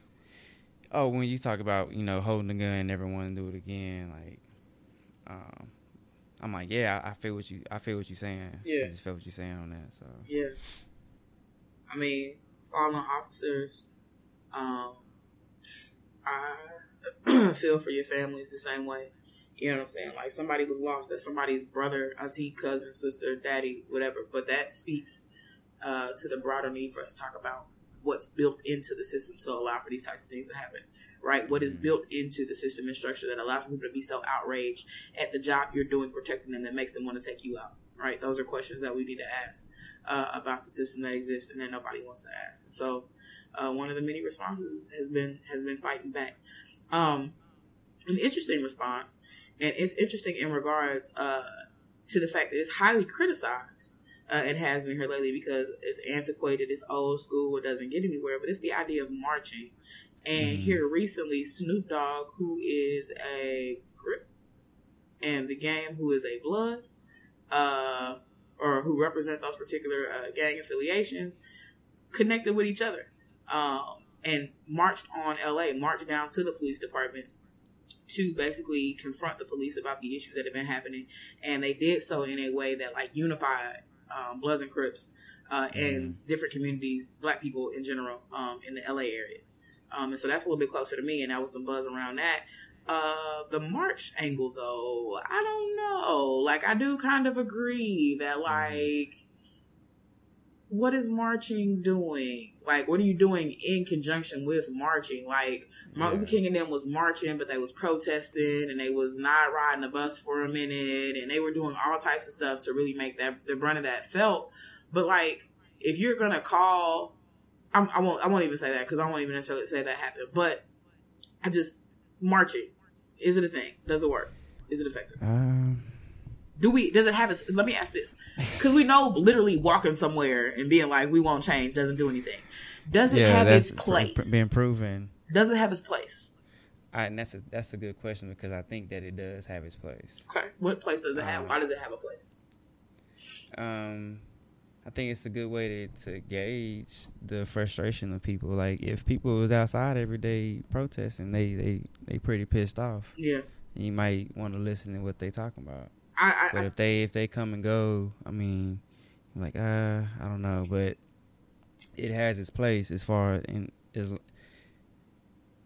Oh, when you talk about you know holding a gun, never want to do it again, like, um, I'm like, yeah, I, I feel what you, I feel what you're saying. Yeah. I just feel what you're saying on that. So Yeah. I mean, fallen officers, um, I feel for your families the same way. You know what I'm saying? Like somebody was lost, that somebody's brother, auntie, cousin, sister, daddy, whatever. But that speaks uh, to the broader need for us to talk about what's built into the system to allow for these types of things to happen. Right? What is Mhm. built into the system and structure that allows people to be so outraged at the job you're doing protecting them that makes them want to take you out. Right? Those are questions that we need to ask uh, about the system that exists and that nobody wants to ask. So uh, one of the many responses has been has been fighting back. Um, an interesting response, and it's interesting in regards uh, to the fact that it's highly criticized. Uh, it has been here lately because it's antiquated, it's old school, it doesn't get anywhere. But it's the idea of marching. And Mhm. here recently, Snoop Dogg, who is a Crip, and the game, who is a blood, uh, or who represent those particular uh, gang affiliations, connected with each other um, and marched on LA, marched down to the police department to basically confront the police about the issues that have been happening. And they did so in a way that like unified um, Bloods and Crips uh, and different communities, black people in general, um, in the LA area. Um, and so that's a little bit closer to me, and that was some buzz around that. Uh, the March angle, though, I don't know. Like, I do kind of agree that, like, what is marching doing? Like, what are you doing in conjunction with marching? Like, Martin Luther Yeah. King and them was marching, but they was protesting, and they was not riding the bus for a minute, and they were doing all types of stuff to really make that the brunt of that felt. But like, if you're gonna call, I'm, I won't, I won't even say that because I won't even necessarily say that happened. But I just marching. Is it a thing? Does it work? Is it effective? um, Do we? Does it have its? Let me ask this, because we know literally walking somewhere and being like we won't change doesn't do anything. Does it yeah, have that's its place? being proven. Does it have its place? I, and that's a that's a good question because I think that it does have its place. Okay, what place does it have? Um, Why does it have a place? Um, I think it's a good way to, to gauge the frustration of people. Like if people was outside every day protesting, they they they pretty pissed off. Yeah, You might want to listen to what they talking about. I, I, But if they if they come and go, I mean, like uh, I don't know, but it has its place as far in is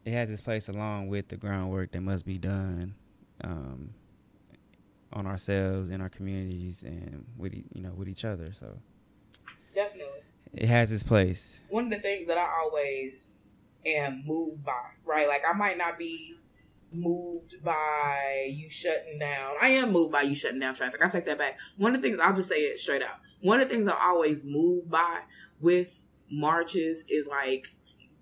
it has its place along with the groundwork that must be done um, on ourselves in our communities and with you know with each other. So definitely. it has its place. one of the things that I always am moved by, right? Like I might not be moved by you shutting down. I am moved by you shutting down traffic. I take that back. One of the things I'll just say it straight out. One of the things I'm always moved by with marches is like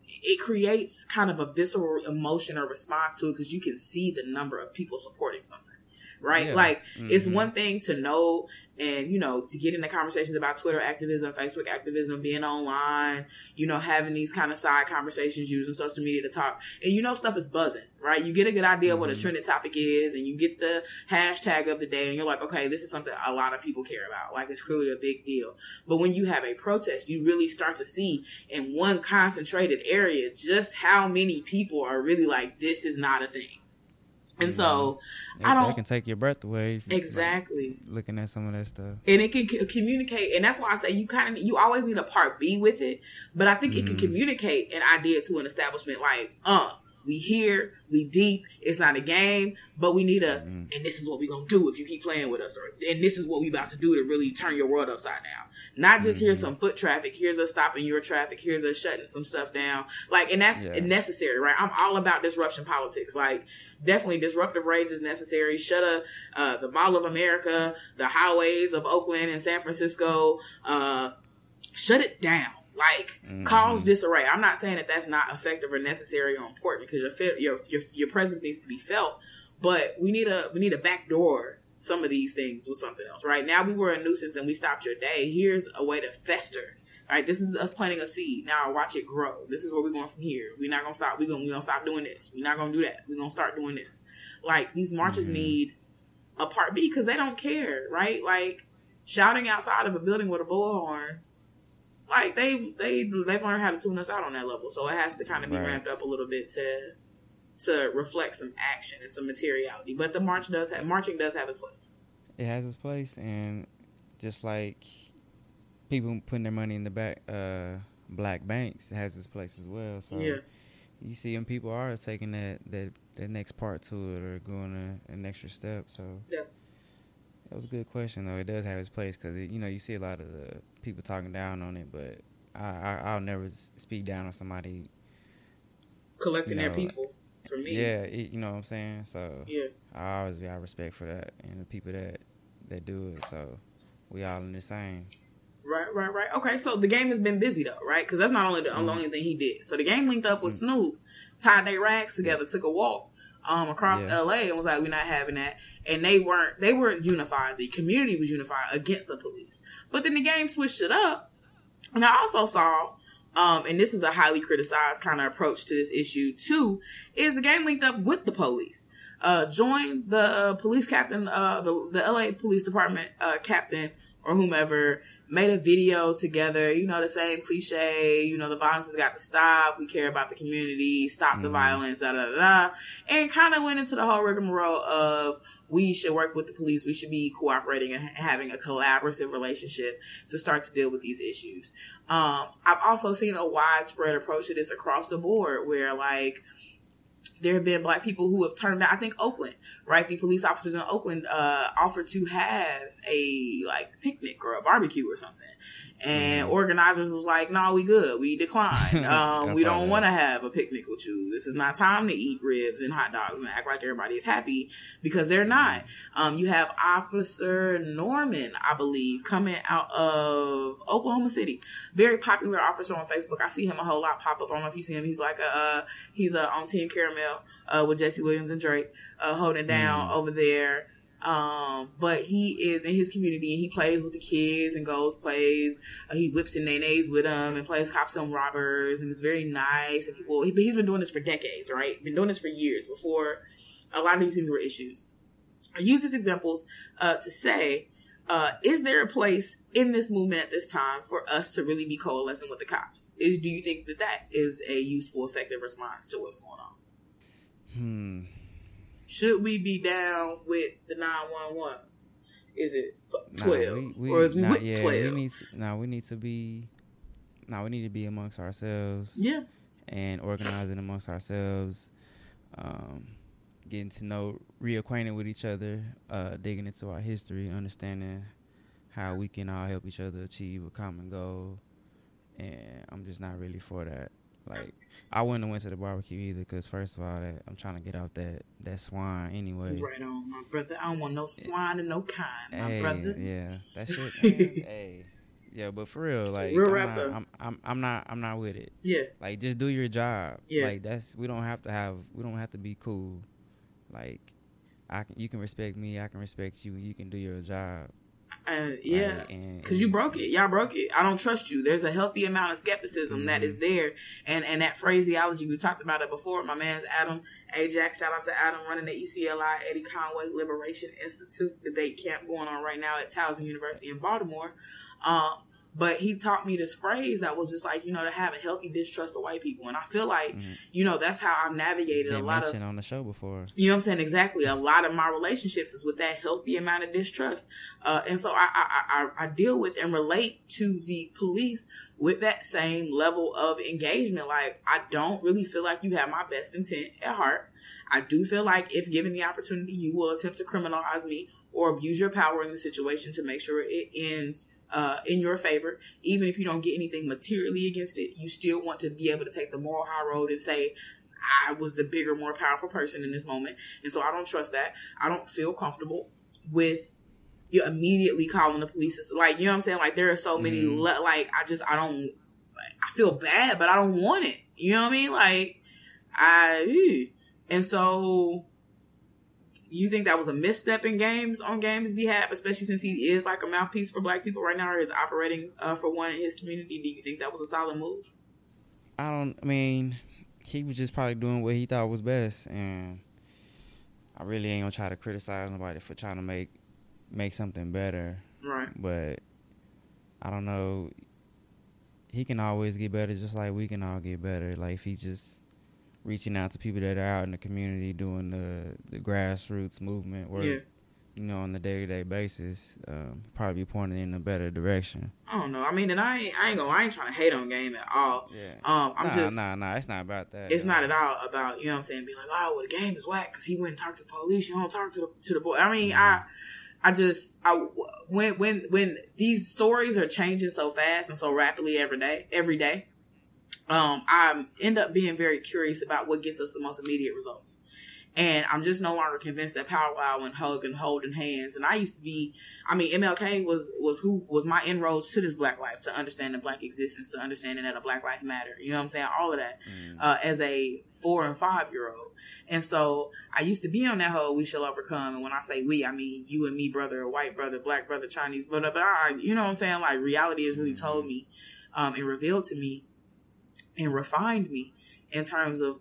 it creates kind of a visceral emotion or response to it because you can see the number of people supporting something. Right? Yeah. Like it's Mhm. one thing to know and you know to get into conversations about Twitter activism, Facebook activism, being online, you know, having these kind of side conversations, using social media to talk, and you know stuff is buzzing, right? You get a good idea of what a Mhm. trending topic is, and you get the hashtag of the day, and you're like, okay, this is something a lot of people care about. Like it's clearly a big deal. But when you have a protest, you really start to see in one concentrated area just how many people are really like, this is not a thing And so It- I don't They can take your breath away. like, exactly. looking at some of that stuff. and it can c- communicate and that's why i say you kind of you always need a part b with it but i think it can Mhm. communicate an idea to an establishment like uh we here we deep it's not a game but we need a Mhm. and this is what we gonna do if you keep playing with us or and this is what we about to do to really turn your world upside down not just here's Mhm. some foot traffic here's us stopping your traffic here's us shutting some stuff down like and that's Yeah. necessary right i'm all about disruption politics like definitely disruptive rage is necessary. Shut up, uh, the mall of america the highways of oakland and san francisco uh, shut it down. Like Mhm. cause disarray. I'm not saying that that's not effective or necessary or important because your, your your your presence needs to be felt but we need a we need a backdoor some of these things with something else. Right now we were a nuisance and we stopped your day. Here's a way to fester Right, this is us planting a seed. Now watch it grow. This is where we're going from here. We're not gonna stop. We're gonna we gonna stop doing this. We're not gonna do that. We're gonna start doing this. Like these marches Mhm. need a part B because they don't care, right? Like shouting outside of a building with a bullhorn. Like they've they they've learned how to tune us out on that level, so it has to kind of be Right. ramped up a little bit to to reflect some action and some materiality. But the march does have marching does have its place. It has its place, and just like people putting their money in the back, uh, black banks has its place as well. So Yeah. you see, them people are taking that that that next part to it or going a, an extra step. So Yeah. that was a good question though. It does have its place because you know you see a lot of the people talking down on it, but I, I I'll never speak down on somebody. Collecting their people for me. Yeah, it, you know what I'm saying. So Yeah. I always got respect for that and the people that that do it. So we all in the same. Right, right, right. Okay, so the game has been busy though, right? Because that's not only the Mhm. only thing he did. So the game linked up with Mm. Snoop, tied their rags together, took a walk um across Yeah. LA and was like, "We're not having that." And they weren't. They were unified. The community was unified against the police. But then the game switched it up, and I also saw. Um, and this is a highly criticized kind of approach to this issue too. Is the game linked up with the police? Uh, joined the uh, police captain, uh, the the LA Police Department uh, captain or whomever made a video together, you know, the same cliche, you know, the violence has got to stop, we care about the community, stop the Mhm. violence, da da da da. And kind of went into the whole rigmarole of we should work with the police, we should be cooperating and having a collaborative relationship to start to deal with these issues. Um, I've also seen a widespread approach to this across the board where like there have been black people who have turned down. I think Oakland, right? The police officers in Oakland uh, offered to have a like picnic or a barbecue or something, and Mhm. organizers was like, "No, we good. We decline. Um, we don't want to have a picnic with you. This is not time to eat ribs and hot dogs and act like everybody is happy because they're not." Um, you have Officer Norman, I believe, coming out of Oklahoma City. Very popular officer on Facebook. I see him a whole lot pop up. I don't know if you see him. He's like a uh, he's uh, on Team Caramel uh, with Jesse Williams and Drake, uh, holding it down Mm. over there. Um, but he is in his community and he plays with the kids and goes plays. Uh, he whips and nays with them and plays cops and robbers and it's very nice. And people, he, he's been doing this for decades, right? Been doing this for years before a lot of these things were issues. I use these examples uh, to say, uh, is there a place in this movement at this time for us to really be coalescing with the cops? Is do you think that that is a useful, effective response to what's going on? Hmm. Should we be down with the nine one one? Is it Nah, twelve we- we- or is we nah, with yeah, twelve? We need to, nah, we need to be. Nah, we need to be amongst ourselves. yeah, and organizing amongst ourselves, um, getting to know, reacquainted with each other, uh, digging into our history, understanding how we can all help each other achieve a common goal. And I'm just not really for that. Like, I wouldn't have went to the barbecue either, because first of all, that, I'm trying to get out that that swine anyway. right on, my brother. I don't want no swine and no kind, my Hey, brother. yeah, that shit. hey, yeah, but for real, like, Real I'm, not. I'm, I'm, I'm not, I'm not with it. Yeah, Like just do your job. Yeah. Like that's we don't have to have we don't have to be cool. Like I can you can respect me, I can respect you, you can do your job. Uh, yeah. Like, Cause you broke it, y'all broke it. I don't trust you. There's a healthy amount of skepticism that Mhm. is there, and and that phraseology we talked about it before. My man's Adam Ajax. Shout out to Adam running the ECLI Eddie Conway Liberation Institute debate camp going on right now at Towson University in Baltimore. Um, but he taught me this phrase that was just like you know to have a healthy distrust of white people, and I feel like mm-hmm. you know that's how I've navigated a lot of seen on the show before. You know what I'm saying? Exactly. A lot of my relationships is with that healthy amount of distrust, uh, and so I, I, I I deal with and relate to the police with that same level of engagement. Like I don't really feel like you have my best intent at heart. I do feel like if given the opportunity, you will attempt to criminalize me or abuse your power in the situation to make sure it ends uh, in your favor. Even if you don't get anything materially against it, you still want to be able to take the moral high road and say, I was the bigger, more powerful person in this moment. And so I don't trust that. I don't feel comfortable with you immediately calling the police. Like, you know what I'm saying? Like, there are so many, mm-hmm. le- like, I just, I don't, I feel bad, but I don't want it. You know what I mean? Like, I, and so you think that was a misstep in games on games behalf, especially since he is like a mouthpiece for black people right now or is operating uh, for one in his community? Do you think that was a solid move? I don't. I mean, he was just probably doing what he thought was best, and I really ain't gonna try to criticize nobody for trying to make make something better. Right. But I don't know. He can always get better, just like we can all get better. Like if he just reaching out to people that are out in the community doing the the grassroots movement work. Yeah. You know, on the day to day basis, um, probably pointing in a better direction. I don't know. I mean, and I ain't, I ain't gonna, I ain't trying to hate on game at all. Yeah. Um, I'm nah, just, nah, nah. It's not about that. It's not at all about you know what I'm saying. Be like, oh, well, the game is whack because he went and talked to the police. You don't talk to the to the boy. I mean, mm-hmm. I. I just I when when when these stories are changing so fast and so rapidly every day every day um, I end up being very curious about what gets us the most immediate results. And I'm just no longer convinced that powwow and hug and holding hands. And I used to be, I mean, MLK was was who was my inroads to this black life, to understanding black existence, to understanding that a black life matter. You know what I'm saying? All of that mm. uh, as a four and five year old. And so I used to be on that whole "we shall overcome." And when I say we, I mean you and me, brother, white brother, black brother, Chinese brother. But I, you know what I'm saying? Like reality has really mm. told me um, and revealed to me and refined me in terms of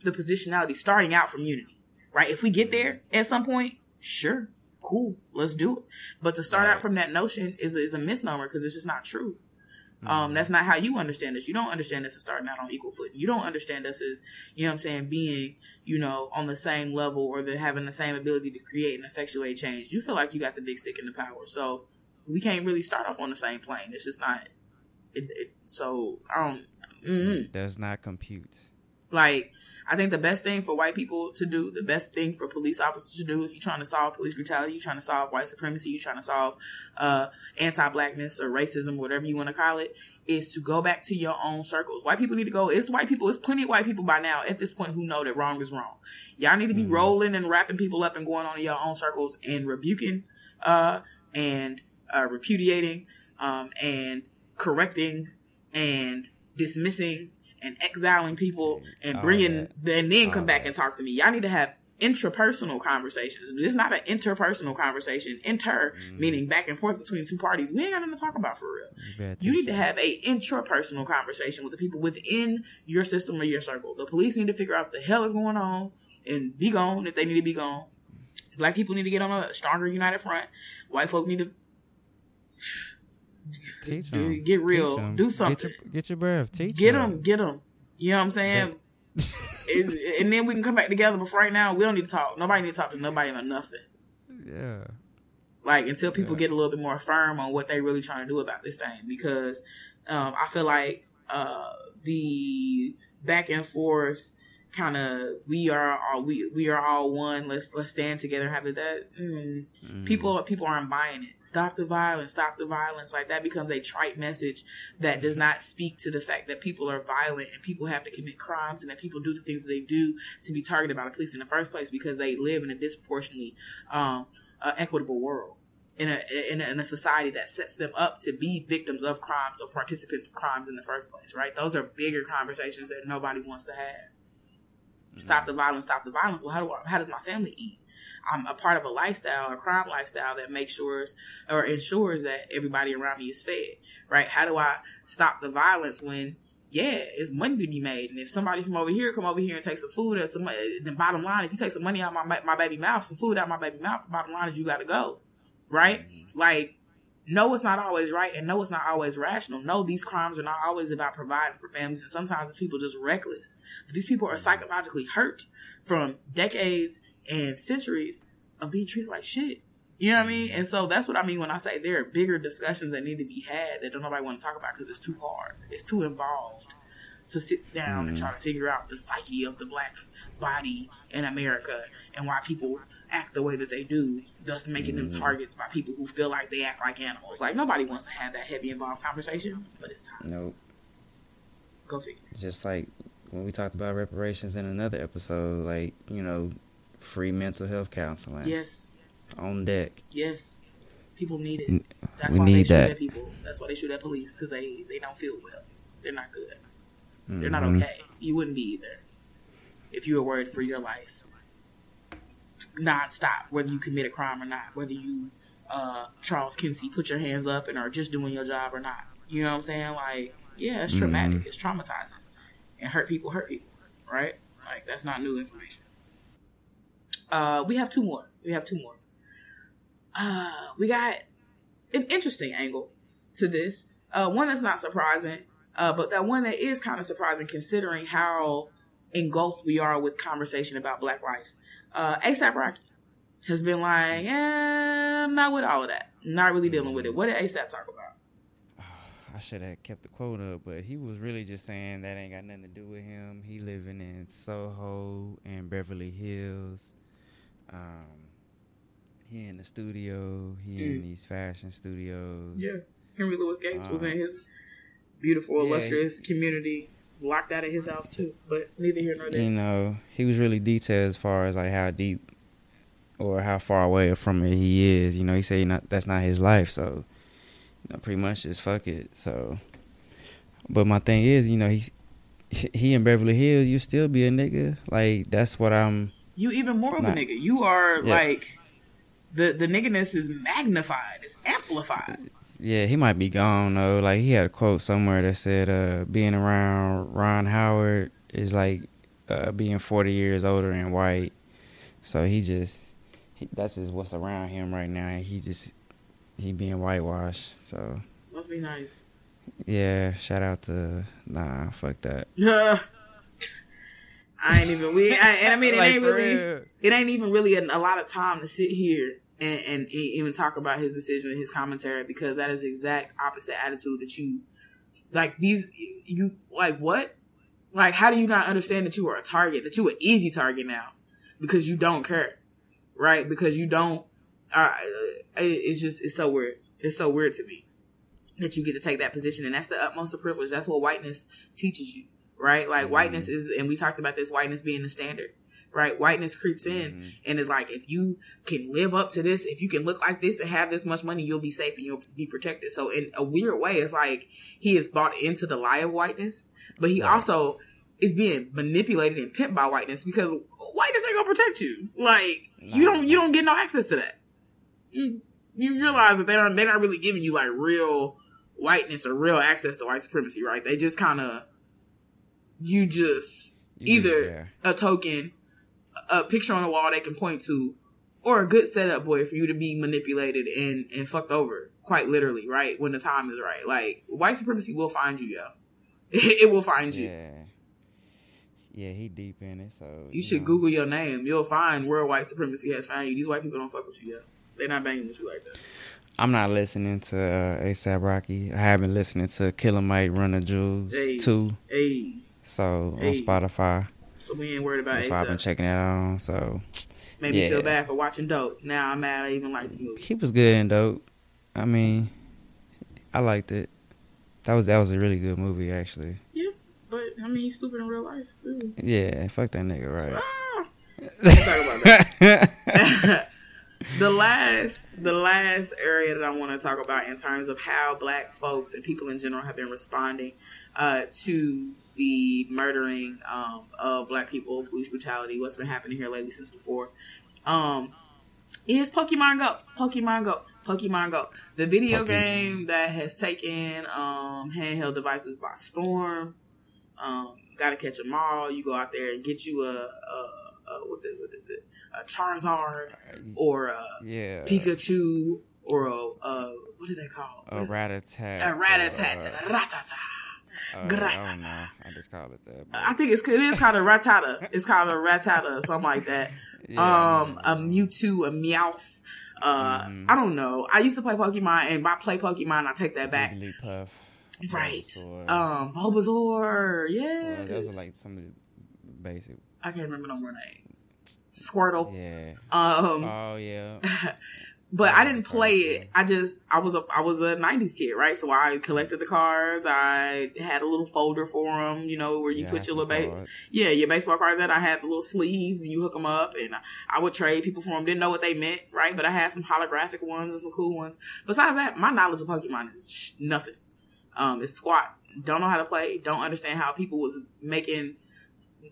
the positionality starting out from unity, right? If we get there at some point, sure, cool, let's do it. But to start right. out from that notion is, is a misnomer because it's just not true. Um, mm-hmm. Um, that's not how you understand us. You don't understand us as starting out on equal footing. You don't understand us as, you know what I'm saying, being, you know, on the same level or the, having the same ability to create and effectuate change. You feel like you got the big stick in the power. So we can't really start off on the same plane. It's just not. It, it, so I don't. Mm-hmm. Does not compute. Like, I think the best thing for white people to do, the best thing for police officers to do, if you're trying to solve police brutality, you're trying to solve white supremacy, you're trying to solve uh, anti-blackness or racism, whatever you want to call it, is to go back to your own circles. White people need to go. It's white people. It's plenty of white people by now at this point who know that wrong is wrong. Y'all need to be mm-hmm. rolling and wrapping people up and going on in your own circles and rebuking uh, and uh, repudiating um, and correcting and dismissing and exiling people and bringing and then come back and talk to me. Y'all need to have intrapersonal conversations. It's not an interpersonal conversation. Inter mm. meaning back and forth between two parties. We ain't got nothing to talk about for real. You need to have a intrapersonal conversation with the people within your system or your circle. The police need to figure out what the hell is going on and be gone if they need to be gone. Black people need to get on a stronger united front. White folk need to Teach them. Get real. Them. Do something. Get your, get your breath. Teach Get them. Get them. You know what I'm saying? and then we can come back together. But for right now, we don't need to talk. Nobody need to talk to nobody about nothing. Yeah. Like until people yeah. get a little bit more firm on what they really trying to do about this thing, because um, I feel like uh, the back and forth kind of we are all we we are all one. Let's let's stand together. Have that. Mm, mm. People people aren't buying it. Stop the violence. Stop the violence. Like that becomes a trite message that does not speak to the fact that people are violent and people have to commit crimes and that people do the things that they do to be targeted by the police in the first place because they live in a disproportionately um, uh, equitable world. In a, in a, in a society that sets them up to be victims of crimes or participants of crimes in the first place, right? Those are bigger conversations that nobody wants to have. Stop the violence, stop the violence. Well, how do I, how does my family eat? I'm a part of a lifestyle, a crime lifestyle that makes sure or ensures that everybody around me is fed, right? How do I stop the violence when, yeah, it's money to be made, and if somebody from over here come over here and take some food or some, then bottom line, if you take some money out my my baby mouth, some food out my baby mouth, the bottom line is you got to go, right? Mm-hmm. Like no, it's not always right, and no, it's not always rational. No, these crimes are not always about providing for families, and sometimes it's people just reckless. But these people are psychologically hurt from decades and centuries of being treated like shit. You know what I mean? And so that's what I mean when I say there are bigger discussions that need to be had that don't nobody want to talk about because it's too hard. It's too involved to sit down mm. and try to figure out the psyche of the black body in America and why people act the way that they do, thus making them mm. targets by people who feel like they act like animals. Like nobody wants to have that heavy involved conversation, but it's time. Nope. Go figure. Just like when we talked about reparations in another episode, like, you know, free mental health counseling. Yes on deck. Yes, people need it. That's we why they shoot that. at people. That's why they shoot at police because they they don't feel well. They're not good. Mm-hmm. They're not mm-hmm. okay. You wouldn't be either if you were worried for your life nonstop, whether you commit a crime or not, whether you uh, Charles Kinsey put your hands up and are just doing your job or not. You know what I'm saying? Like, yeah, it's traumatic. Mm-hmm. It's traumatizing. And hurt people hurt people, right? Like that's not new information. Uh, we have two more. We have two more uh, we got an interesting angle to this. Uh, one that's not surprising, uh, but that one that is kind of surprising considering how engulfed we are with conversation about Black life. Uh, ASAP Rocky has been like, eh, I'm not with all of that. Not really dealing with it. What did ASAP talk about? I should have kept the quote up, but he was really just saying that ain't got nothing to do with him. He living in Soho and Beverly Hills. Um, he in the studio. He mm. in these fashion studios. Yeah, Henry Louis Gates um, was in his beautiful, yeah, illustrious community, locked out of his house too. But neither here nor there. You know, he was really detailed as far as like how deep or how far away from it he is. You know, he said not that's not his life, so you know, pretty much just fuck it. So, but my thing is, you know, he's he in Beverly Hills, you still be a nigga. Like that's what I'm. You even more of a nigga. You are yeah. like the the nigginess is magnified, it's amplified. Yeah, he might be gone though. Like he had a quote somewhere that said, uh, "Being around Ron Howard is like uh, being forty years older and white." So he just he, that's just what's around him right now. He just he being whitewashed. So must be nice. Yeah, shout out to nah, fuck that. I ain't even we. I, and I mean, it like, ain't really. It ain't even really a, a, lot of time to sit here and, and, even talk about his decision and his commentary because that is the exact opposite attitude that you like. These you like what? Like, how do you not understand that you are a target? That you an easy target now because you don't care, right? Because you don't. Uh, it's just it's so weird. It's so weird to me that you get to take that position, and that's the utmost of privilege. That's what whiteness teaches you right? Like mm-hmm. whiteness is, and we talked about this whiteness being the standard, right? Whiteness creeps in mm-hmm. and is like, if you can live up to this, if you can look like this and have this much money, you'll be safe and you'll be protected. So in a weird way, it's like he is bought into the lie of whiteness, but he right. also is being manipulated and pimped by whiteness because whiteness ain't gonna protect you. Like you don't, you don't get no access to that. You, you realize that they don't, they're not really giving you like real whiteness or real access to white supremacy, right? They just kind of you just you either a token, a picture on the wall they can point to, or a good setup boy for you to be manipulated and and fucked over, quite literally, right? When the time is right. Like white supremacy will find you, yo. it will find you. Yeah. Yeah, he deep in it, so you, you should know. Google your name. You'll find where white supremacy has found you. These white people don't fuck with you, yo. They're not banging with you like that. I'm not listening to uh, ASAP Rocky. I haven't listened to Killer Mike Run the Jewels hey, too. Hey. So hey. on Spotify. So we ain't worried about That's why I've been checking it out. So made yeah. me feel bad for watching Dope. Now I'm mad I even like the movie. He was good in Dope. I mean, I liked it. That was that was a really good movie actually. Yeah, but I mean, he's stupid in real life. Yeah, fuck that nigga, right? Ah, talk about that. the last the last area that I want to talk about in terms of how black folks and people in general have been responding uh, to the murdering um, of black people, police brutality, what's been happening here lately since the fourth, um, is Pokemon Go. Pokemon Go. Pokemon Go. The video Pokemon. game that has taken um, handheld devices by storm. Um, gotta catch them all. You go out there and get you a, a, a what, is, what is it? A Charizard or a yeah. Pikachu or a uh, what do they call A rat a tat. a Uh, I Gratata. know. I just call it that. but- I think it's it is called a Rattata. It's called a Rattata or something like that. Yeah, um, a Mewtwo, a Meowth. Uh, Mhm. I don't know. I used to play Pokemon, and by play Pokemon, I take that back. Jigglypuff. Right. Bulbasaur. Um, Bulbasaur. Yeah. Well, those are like some of the basic. I can't remember no more names. Squirtle. Yeah. Um, Oh yeah. but I didn't play it. I just I was a I was a '90s kid, right? So I collected the cards. I had a little folder for them, you know, where you Yeah, put your little ba- yeah your baseball cards. That I had the little sleeves, and you hook them up, and I would trade people for them. Didn't know what they meant, right? But I had some holographic ones and some cool ones. Besides that, my knowledge of Pokemon is sh- nothing. Um, it's squat. Don't know how to play. Don't understand how people was making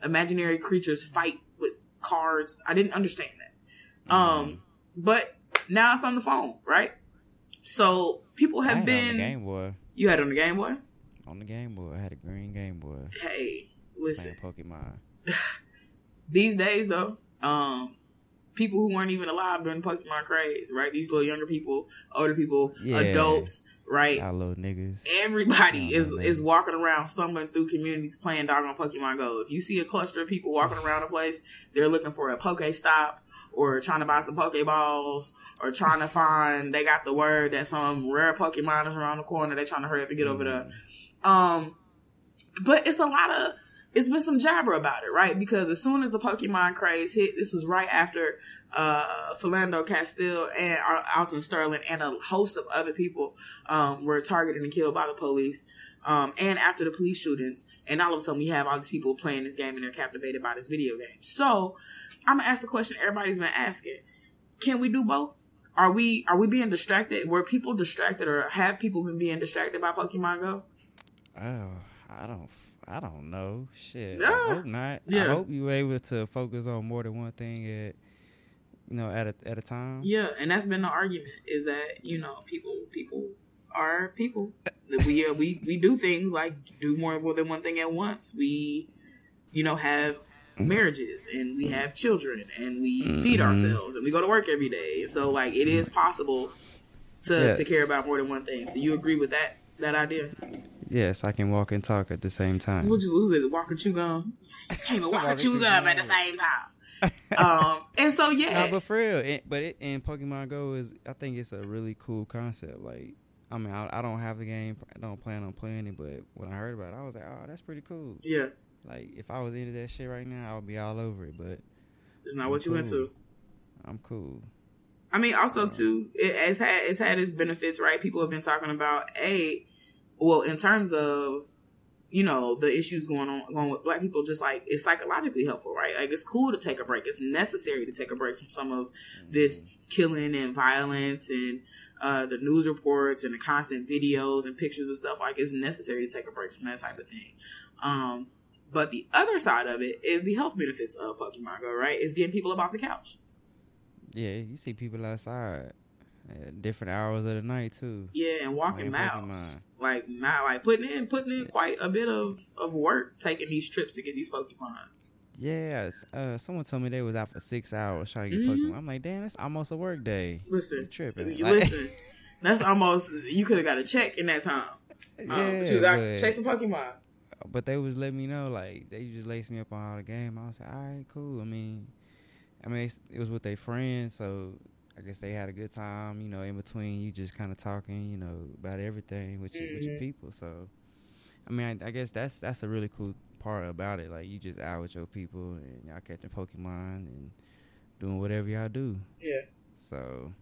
imaginary creatures fight with cards. I didn't understand that. Um, but now it's on the phone, right? So people have had it on the been. Game Boy. You had it on the Game Boy. On the Game Boy, I had a green Game Boy Hey, listen. Pokemon. These days, though, um, people who weren't even alive during Pokemon craze, right? These little younger people, older people, Yeah. adults, right? Y'all little niggas. Everybody is is walking around, stumbling through communities, playing doggone Pokemon Go. If you see a cluster of people walking around a place, they're looking for a Poke Stop or trying to buy some Pokeballs or trying to find. They got the word that some rare Pokemon is around the corner. They're trying to hurry up and get over there. Um, but it's a lot of it's been some jabber about it, right? Because as soon as the Pokemon craze hit, this was right after uh Philando Castile and Alton Sterling and a host of other people um were targeted and killed by the police. Um, and after the police shootings, and all of a sudden we have all these people playing this game and they're captivated by this video game. So I'm gonna ask the question everybody's been asking: Can we do both? Are we are we being distracted? Were people distracted, or have people been being distracted by Pokemon Go? Oh, I don't. I don't know. Shit. Yeah. I hope not. Yeah. I hope you were able to focus on more than one thing at, you know, at a at a time. Yeah, and that's been the argument is that you know people people are people. We uh, we we do things like do more than one thing at once. We you know have marriages and we have children and we feed Mhm. ourselves and we go to work every day. So like it is possible to Yes. to care about more than one thing. So you agree with that that idea? Yes, I can walk and talk at the same time. Would you lose it? Walk and chew gum. Can't even walk and chew chew gum at the same time. Um, and so yeah, No, but for real, it, but it, and Pokemon Go is, I think it's a really cool concept. Like, I mean, I, I don't have the game, I don't plan on playing it, but when I heard about it, I was like, oh, that's pretty cool. yeah, Like, if I was into that shit right now, I would be all over it. But it's not what you Cool. into. I'm cool. I mean, also too, it has had it's had its benefits, right? People have been talking about a, well, in terms of, you know, the issues going on going with black people. Just like it's psychologically helpful, right? Like it's cool to take a break. It's necessary to take a break from some of this killing and violence and uh, the news reports and the constant videos and pictures and stuff. Like it's necessary to take a break from that type of thing. Um, but the other side of it is the health benefits of Pokemon Go, right? It's getting people up off the couch. Yeah, you see people outside at different hours of the night too. Yeah, and walking miles, Pokemon. like not like putting in putting in quite a bit of of work taking these trips to get these Pokemon. Yes, uh, someone told me they was out for six hours trying to get Mhm. Pokemon. I'm like, damn, that's almost a work day. Listen, You tripping? Like- listen. That's almost you could have got a check in that time. Um, you was out chasing Pokemon. But they was letting me know like they just laced me up on all the game. I was like, all right, cool. I mean, I mean it was with their friends, so I guess they had a good time. You know, in between you just kind of talking, you know, about everything with your, with your Mhm. people. So, I mean, I, I guess that's that's a really cool part about it. Like you just out with your people and y'all catching Pokemon and doing whatever y'all do. Yeah. So.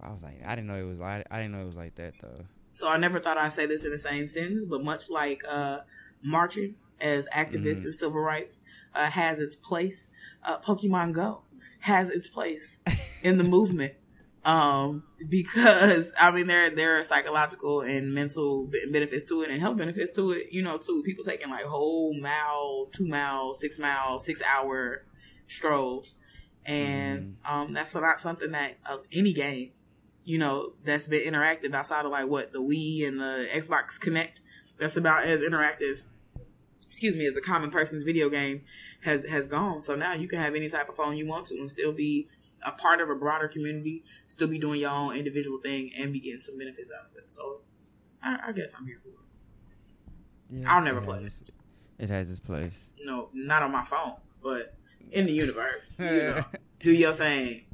I was like, I didn't know it was like I didn't know it was like that though. So I never thought I'd say this in the same sentence, but much like uh, marching as activists Mhm. in civil rights uh, has its place, uh, Pokemon Go has its place in the movement. Um, because I mean there there are psychological and mental be- benefits to it and health benefits to it. You know, too. People taking like whole mile, two mile, six mile, six hour strolls, and um, that's not something that uh, any game you know, that's been interactive outside of like what the Wii and the Xbox Kinect. That's about as interactive, excuse me, as the common person's video game has has gone. So now you can have any type of phone you want to and still be a part of a broader community, still be doing your own individual thing, and be getting some benefits out of it. So, I, I guess I'm here for it. Yeah, I'll never it play has it. its- It has its place. No, not on my phone, but in the universe. You know, do your thing.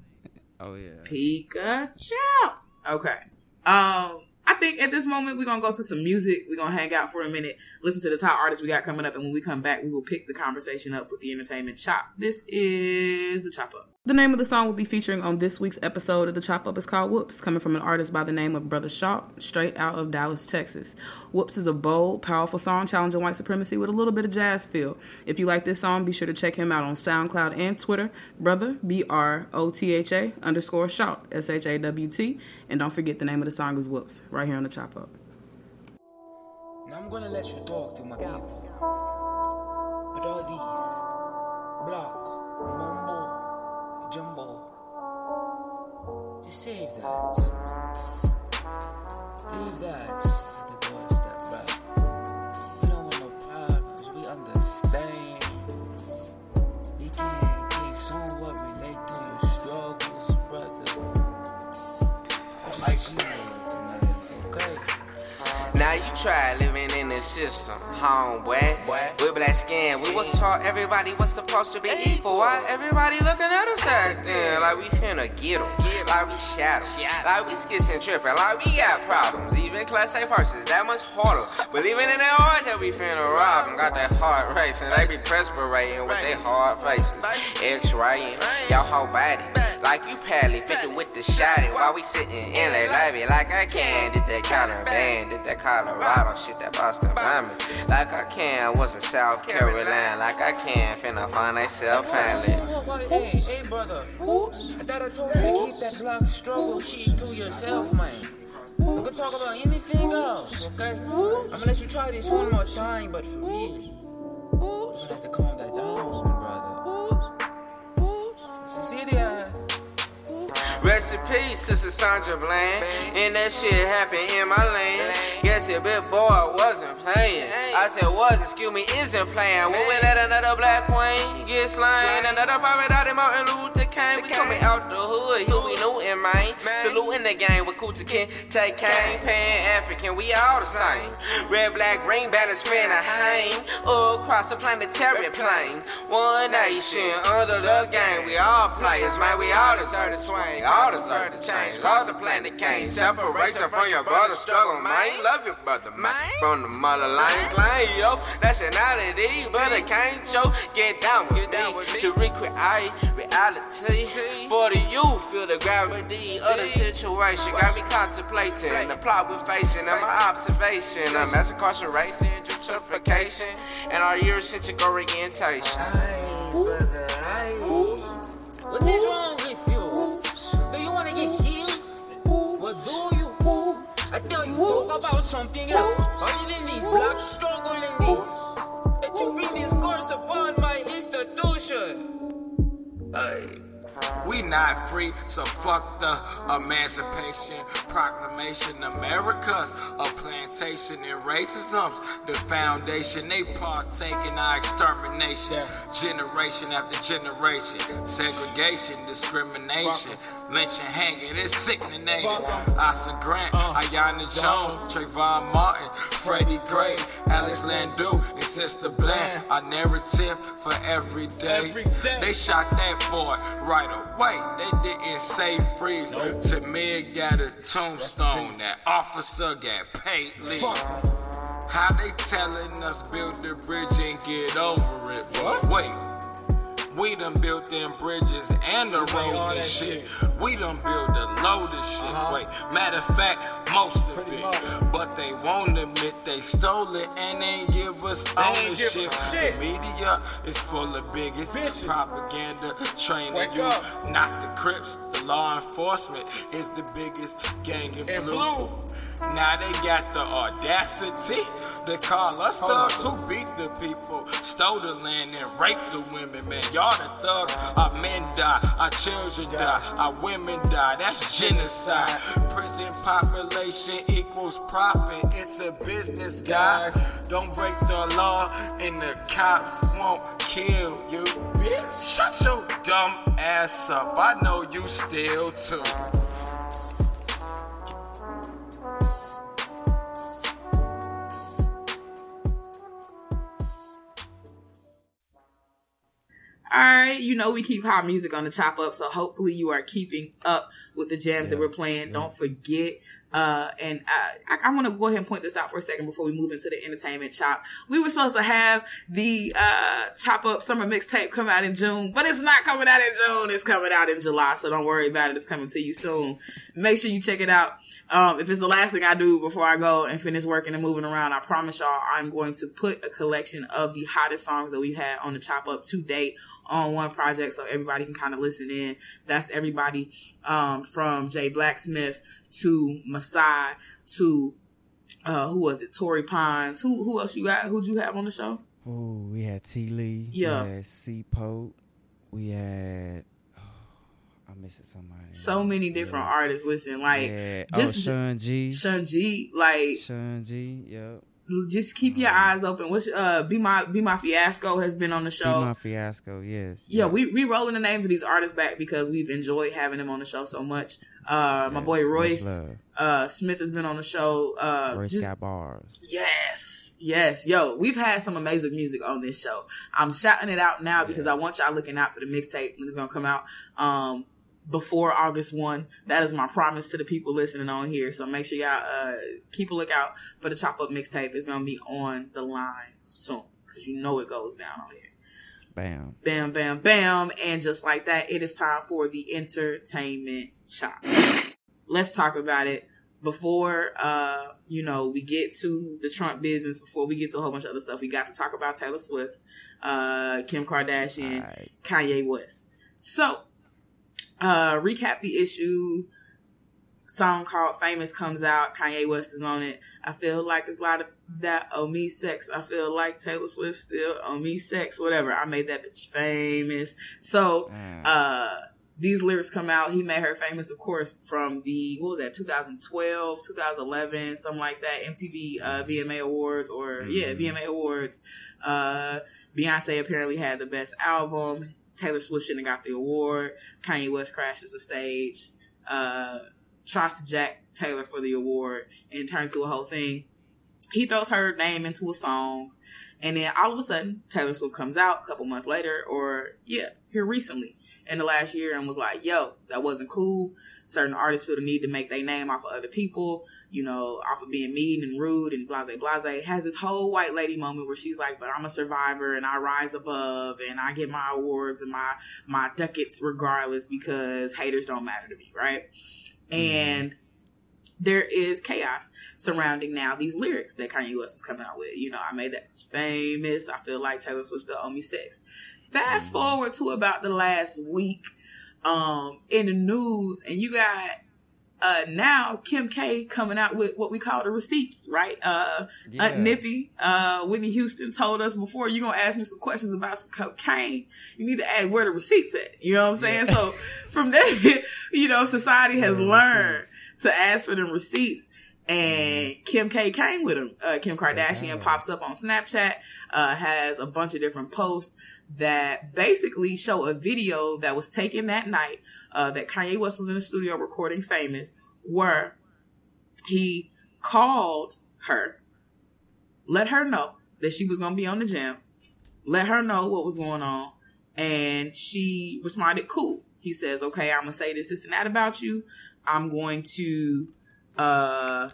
Oh yeah. Pikachu. Okay. Um, I think at this moment we're gonna go to some music. We're gonna hang out for a minute, listen to the top artists we got coming up, and when we come back, we will pick the conversation up with the entertainment chop. This is the chop up. The name of the song we'll be featuring on this week's episode of the chop up is called Whoops, coming from an artist by the name of Brotha Shawt, straight out of Dallas, Texas. Whoops is a bold, powerful song challenging white supremacy with a little bit of jazz feel. If you like this song, be sure to check him out on SoundCloud and Twitter, Brotha B R O T H A underscore Shawt S H A W T, and don't forget the name of the song is Whoops, right here on the chop up. Now I'm gonna let you talk to my people. But all these block, mumbo, jumbo, just save that. Leave that at the doorstep, brother. We don't want no problems. We understand. We can get somewhat relate to your struggles, brother. Just chill tonight, okay? Now you try living system, homeboy. With black skin, we was taught everybody was supposed to be equal. Why everybody looking at us acting like we finna get 'em, like we shadow, like we skissing tripping, like we got problems. Even class A persons that much harder. But even in their heart that we finna rob 'em, got that heart racing. They be perspirating with their hard faces, X-raying y'all whole body like you padly fitted with the shotty. While we sitting in a lobby like I can, did that Caliban, did that Colorado shit that Boston by me. Like I can, was in South Carolina, like I can, finna find myself family. What, what, hey, hey, brother. I thought I told you to keep that black struggle shit to yourself, man. We can talk about anything else, okay? I'm gonna let you try this one more time, but for me, you're gonna have to calm that down, Rest in peace, Sister Sandra Bland. And that shit happened in my lane. Guess your big boy wasn't playing. I said was, excuse me, isn't playing. When we let another black queen get slain, another private out in Martin Luther King. We coming out the hood, here we new in. Saluting the game with Kuta King, take Kane, Pan African, we all the same. Red, black, green banners finna hang. All across the planetary plane. One nation under the game. We all players, man. We all deserve to swing. All deserve to change. Cause the planet came. Separation from your brother struggle, man. Love your brother, man. From the motherland clan, yo. Nationality, but I can't show. Get down with me. To recreate reality. For the youth, feel the gravity of the situation. Got me contemplating the plot we're facing and my observation. of mass incarceration, gentrification, and our Eurocentric orientation. Aye, brother, aye. What is wrong with you? Talk about something else. Other than this black struggle and this. That you bring this curse upon my institution. Aye. We not free, so fuck the Emancipation Proclamation. America's a plantation and racism's the foundation. They partake in our extermination, generation after generation. Segregation, discrimination, lynching, hanging, it's sickening. Asa Grant, Aiyana Jones, Trayvon Martin, Freddie Gray, Alex Landau, and Sister Bland. Our narrative for every day. They shot that boy right away. They didn't say freeze. To me, it got a tombstone. That officer got paid leave. How they telling us build the bridge and get over it? But wait. We done built them bridges and the roads and shit. We done built the load of shit. Wait, matter of fact, most of it. But they won't admit they stole it and ain't give us ownership. The media is full of bigots, propaganda, training you. Not the Crips, the law enforcement is the biggest gang in blue. Now they got the audacity to call us thugs who beat the people, stole the land and raped the women. Man, y'all the thugs. Our men die, our children die, our women die. That's genocide. Prison population equals profit. It's a business, guys. Don't break the law, and the cops won't kill you, bitch. Shut your dumb ass up. I know you still too. All right, you know we keep hot music on the chop up, so hopefully you are keeping up with the jams that we're playing. Don't forget. Uh, and uh, I, I want to go ahead and point this out for a second before we move into the entertainment chop. We were supposed to have the uh, chop up summer mixtape come out in June, but it's not coming out in June. It's coming out in July, so don't worry about it. It's coming to you soon. Make sure you check it out. Um, if it's the last thing I do before I go and finish working and moving around, I promise y'all I'm going to put a collection of the hottest songs that we've had on the chop up to date on one project so everybody can kind of listen in. That's everybody um, from Jay Blacksmith to Masai to uh, who was it? Tory Pines. Who who else you got? Who'd you have on the show? Oh, we had T Lee. Yeah. We had C Pope. We had. Oh, I'm missing somebody. So many different artists. Listen, like yeah. just oh, Sean G. Shun G, like Sean G. Yep. just keep your eyes open. What's uh be my be my fiasco has been on the Be show. my fiasco. Yes. yeah, yes. we we rolling the names of these artists back because we've enjoyed having them on the show so much. Uh, my Yes, boy Royce uh Smith has been on the show. Uh, Royce just- got bars. Yes, yes, yo, we've had some amazing music on this show. I'm shouting it out now because I want y'all looking out for the mixtape when it's gonna come out. Um, before August one, that is my promise to the people listening on here. So make sure y'all uh keep a lookout for the chop up mixtape. It's gonna be on the line soon because you know it goes down on here. Bam. Bam, bam, bam, and just like that, it is time for the entertainment chop. Let's talk about it before uh you know we get to the Trump business. Before we get to a whole bunch of other stuff, we got to talk about Taylor Swift, uh, Kim Kardashian, Alright. Kanye West. So, uh, recap the issue. Song called "Famous" comes out. Kanye West is on it. I feel like there's a lot of that oh me sex. I feel like Taylor Swift still oh me sex. Whatever. I made that bitch famous. So, Mm. uh, these lyrics come out. He made her famous, of course, from the what was that 2012, 2011, something like that. MTV uh, VMA Awards or yeah Mhm. VMA Awards. Uh, Beyonce apparently had the best album. Taylor Swift shouldn't have got the award. Kanye West crashes the stage. Uh, tries to jack Taylor for the award and turns to a whole thing. He throws her name into a song, and then all of a sudden, Taylor Swift comes out a couple months later, or yeah, here recently in the last year, and was like, "Yo, that wasn't cool." Certain artists feel the need to make their name off of other people, you know, off of being mean and rude and blase blase. Has this whole white lady moment where she's like, "But I'm a survivor and I rise above and I get my awards and my my ducats regardless because haters don't matter to me, right?" Mm-hmm. And there is chaos surrounding now these lyrics that Kanye West is coming out with. You know, I made that famous. I feel like Taylor Swift still owe me sex. Fast mm-hmm. forward to about the last week, um, in the news, and you got uh now Kim K coming out with what we call the receipts, right? Uh Yeah. Aunt Nippy, uh, Whitney Houston told us before you're gonna ask me some questions about some cocaine, you need to ask where the receipts at. You know what I'm saying? So from there, you know, society has learned to ask for them receipts. And Kim K came with them. Uh, Kim Kardashian Yeah. pops up on Snapchat, uh, has a bunch of different posts that basically show a video that was taken that night uh, that Kanye West was in the studio recording Famous, where he called her, let her know that she was going to be on the gym, let her know what was going on, and she responded, cool. He says, okay, I'm going to say this, this, and that about you. I'm going to uh,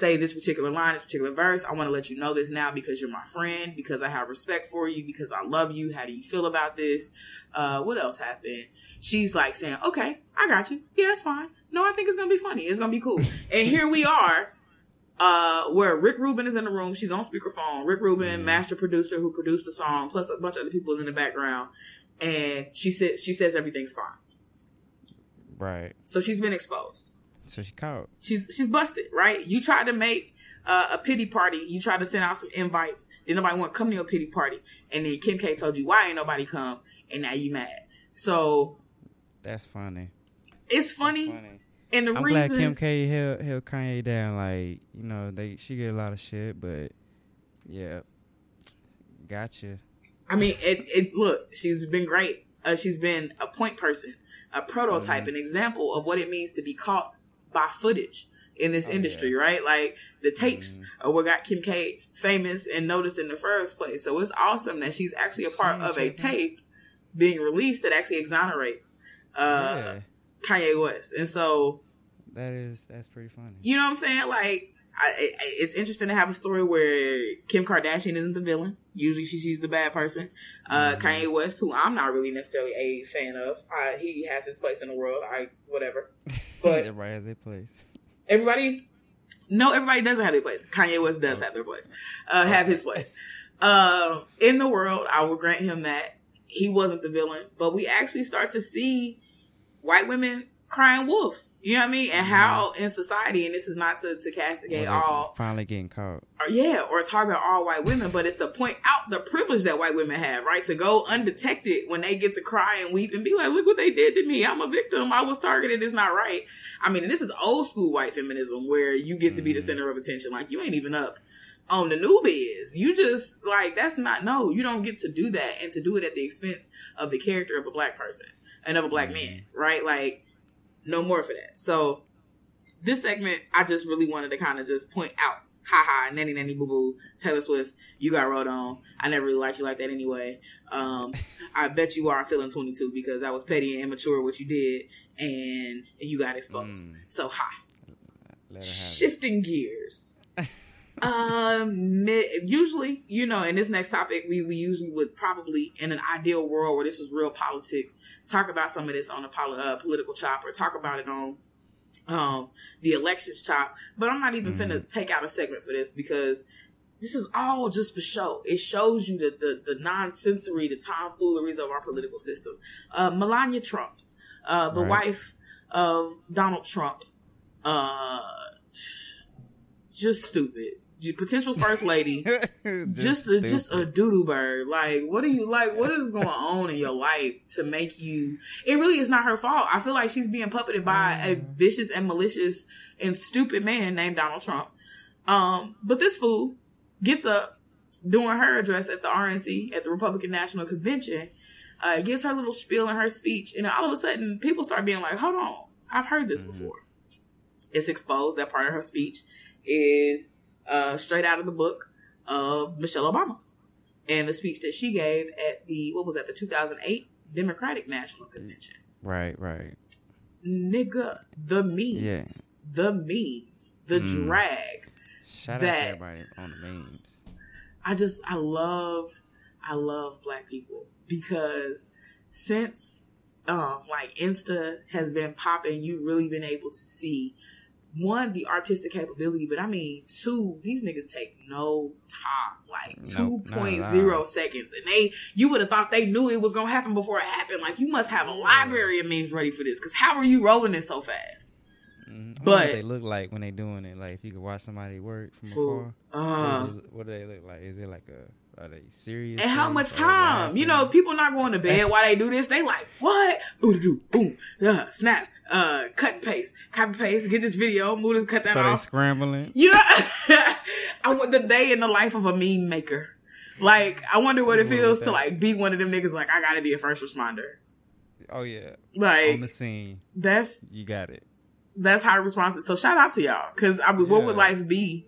say this particular line, this particular verse. I want to let you know this now because you're my friend, because I have respect for you, because I love you. How do you feel about this? Uh, what else happened? She's like saying, okay, I got you. Yeah, that's fine. No, I think it's going to be funny. It's going to be cool. and here we are. Uh, where Rick Rubin is in the room, she's on speakerphone. Rick Rubin, master producer who produced the song, plus a bunch of other people is in the background, and she says she says everything's fine. Right. So she's been exposed. So she caught. She's she's busted, right? You tried to make uh, a pity party. You tried to send out some invites. Did nobody want to come to your pity party? And then Kim K told you why ain't nobody come, and now you mad. So That's funny. it's funny, Funny. and the reason. I'm reason glad Kim K held held Kanye down. Like you know, they she get a lot of shit, but yeah, gotcha. I mean, it, it look, she's been great. Uh, she's been a point person, a prototype, Mm-hmm. an example of what it means to be caught by footage in this Oh, industry, yeah. right? Like the tapes Mhm. are what got Kim K famous and noticed in the first place. So it's awesome that she's actually a part of a tape being released that actually exonerates uh, yeah, Kanye West. And so that is that's pretty funny. you know what I'm saying? Like, I, I, it's interesting to have a story where Kim Kardashian isn't the villain. Usually, she, she's the bad person. Uh, Mm-hmm. Kanye West, who I'm not really necessarily a fan of, uh, he has his place in the world. I whatever. But Everybody has their place. everybody, no, everybody doesn't have their place. Kanye West does have their place. Uh, have his place. Um, in the world, I will grant him that he wasn't the villain, but we actually start to see white women crying wolf. You know what I mean? And mm-hmm. how in society, and this is not to, to castigate Well, all finally getting caught. or yeah, or target all white women, but it's to point out the privilege that white women have, right? To go undetected when they get to cry and weep and be like, look what they did to me. I'm a victim. I was targeted. It's not right. I mean, and this is old school white feminism where you get to be the mm-hmm. center of attention. Like, you ain't even up on the newbies. You just, like, that's not, no, you don't get to do that and to do it at the expense of the character of a black person and of a black mm-hmm. man, right? Like, no more for that. So, this segment, I just really wanted to kind of just point out, haha, nanny nanny boo boo, Taylor Swift, you got wrote on. I never really liked you like that anyway. Um, I bet you are feeling 22 because that was petty and immature what you did, and you got exposed. Mm. So hi, her have it. shifting gears. Um, usually, you know, in this next topic, we, we usually would probably, in an ideal world where this is real politics, talk about some of this on a uh, political chop or talk about it on um, the elections chop. But I'm not even finna take out a segment for this because this is all just for show. It shows you the the, the non-sensory, the tomfooleries of our political system. Uh, Melania Trump, uh, the Right. wife of Donald Trump, uh, just stupid. Potential first lady, just a, just a doodle bird. Like, what are you like? What is going on in your life to make you? It really is not her fault. I feel like she's being puppeted by a vicious and malicious and stupid man named Donald Trump. Um, but this fool gets up doing her address at the RNC at the Republican National Convention, uh, gives her little spiel in her speech, and all of a sudden people start being like, "Hold on, I've heard this before." It's exposed that part of her speech is uh, straight out of the book of Michelle Obama and the speech that she gave at the what was that the 2008 Democratic National Convention. right, right. Nigga, the memes, Yeah. the memes, the Mm. drag. Shout out That- to everybody on the memes. I just I love I love black people because since um like Insta has been popping, you've really been able to see one the artistic capability, but I mean two these niggas take no time, like two Nope, not point at zero all. seconds, and they you would have thought they knew it was gonna happen before it happened. Like you must have a library of memes ready for this because how are you rolling it so fast? Mhm. I But- what they look like when they doing it. Like if you could watch somebody work from afar. Uh, what, do they, what do they look like? Is it like a are they serious? And how much time? You know, people not going to bed while they do this. They like, what? Ooh, do, boom, uh, snap, uh, cut and paste, copy paste, get this video, move this, cut that so they off. scrambling. You know, I want the day in the life of a meme maker. Like, I wonder what it feels to like be one of them niggas. Like, I gotta be a first responder. Oh yeah, like on the scene, that's you got it. that's high responsive. So shout out to y'all. Cause I mean, what would life be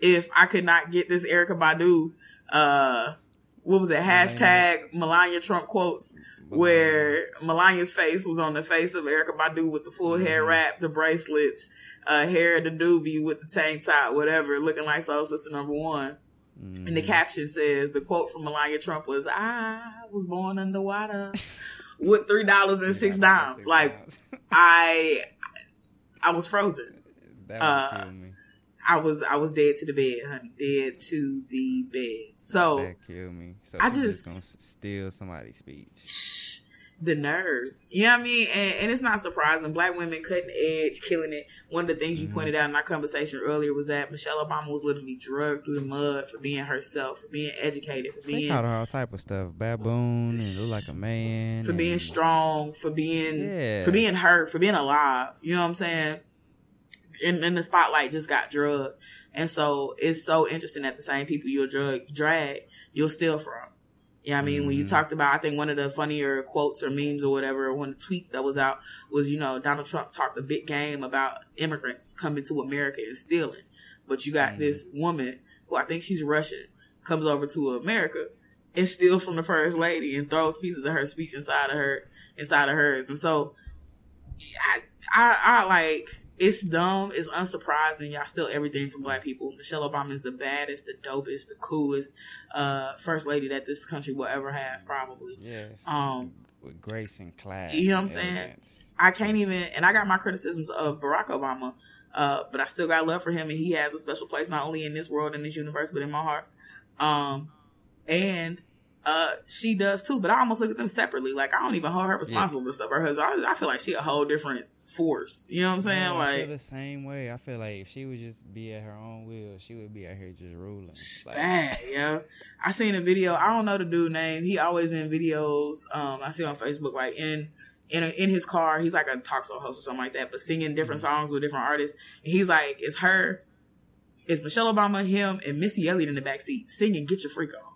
if I could not get this Erykah Badu, uh, what was it? Hashtag Melania Trump quotes where Melania's face was on the face of Erykah Badu with the full hair wrap, the bracelets, uh, hair of the doobie with the tank top, whatever, looking like Soul Sister number one. And the Mhm. caption says, the quote from Melania Trump was, I was born underwater with three dollars and six dimes. Like, I, I was frozen. that would uh, kill me. I was I was dead to the bed, honey. Dead to the bed. So That killed me. So I she just- gonna steal somebody's speech. the nerve. You know what I mean? And, and it's not surprising. Black women cutting edge, killing it. One of the things you Mm-hmm. pointed out in our conversation earlier was that Michelle Obama was literally drugged through the mud for being herself, for being educated, for They being called her all type of stuff, baboon, and look like a man, for being strong, for being Yeah. for being hurt, for being alive. You know what I'm saying? And, and the spotlight just got drugged. And so it's so interesting that the same people you'll drug drag, you'll steal from. You know what I mean? When you Mhm. talked about I think one of the funnier quotes or memes or whatever, one of the tweets that was out was, you know, Donald Trump talked a big game about immigrants coming to America and stealing. But you got Mhm. this woman who I think she's Russian, comes over to America and steals from the first lady and throws pieces of her speech inside of her inside of hers. And so I I, I like it's dumb, it's unsurprising. Y'all steal everything from black people. Michelle Obama is the baddest, the dopest, the coolest uh first lady that this country will ever have, probably. yes, Um with grace and class. you know what I'm saying? I can't Yes. even, and I got my criticisms of Barack Obama, uh, but I still got love for him, and he has a special place not only in this world and this universe, but in my heart. Um, and uh, she does too, but I almost look at them separately. Like I don't even hold her responsible for stuff. Her husband, I, I feel like she a whole different force. You know what I'm saying? Yeah, I feel like the same way. I feel like if she would just be at her own will, she would be out here just ruling. Like, bad, yeah. I seen a video. I don't know the dude name. He always in videos. Um, I see on Facebook like in in a, in his car. He's like a talk show host or something like that, but singing different songs with different artists. And he's like, it's her, it's Michelle Obama, him, and Missy Elliott in the back seat singing "Get Your Freak On,"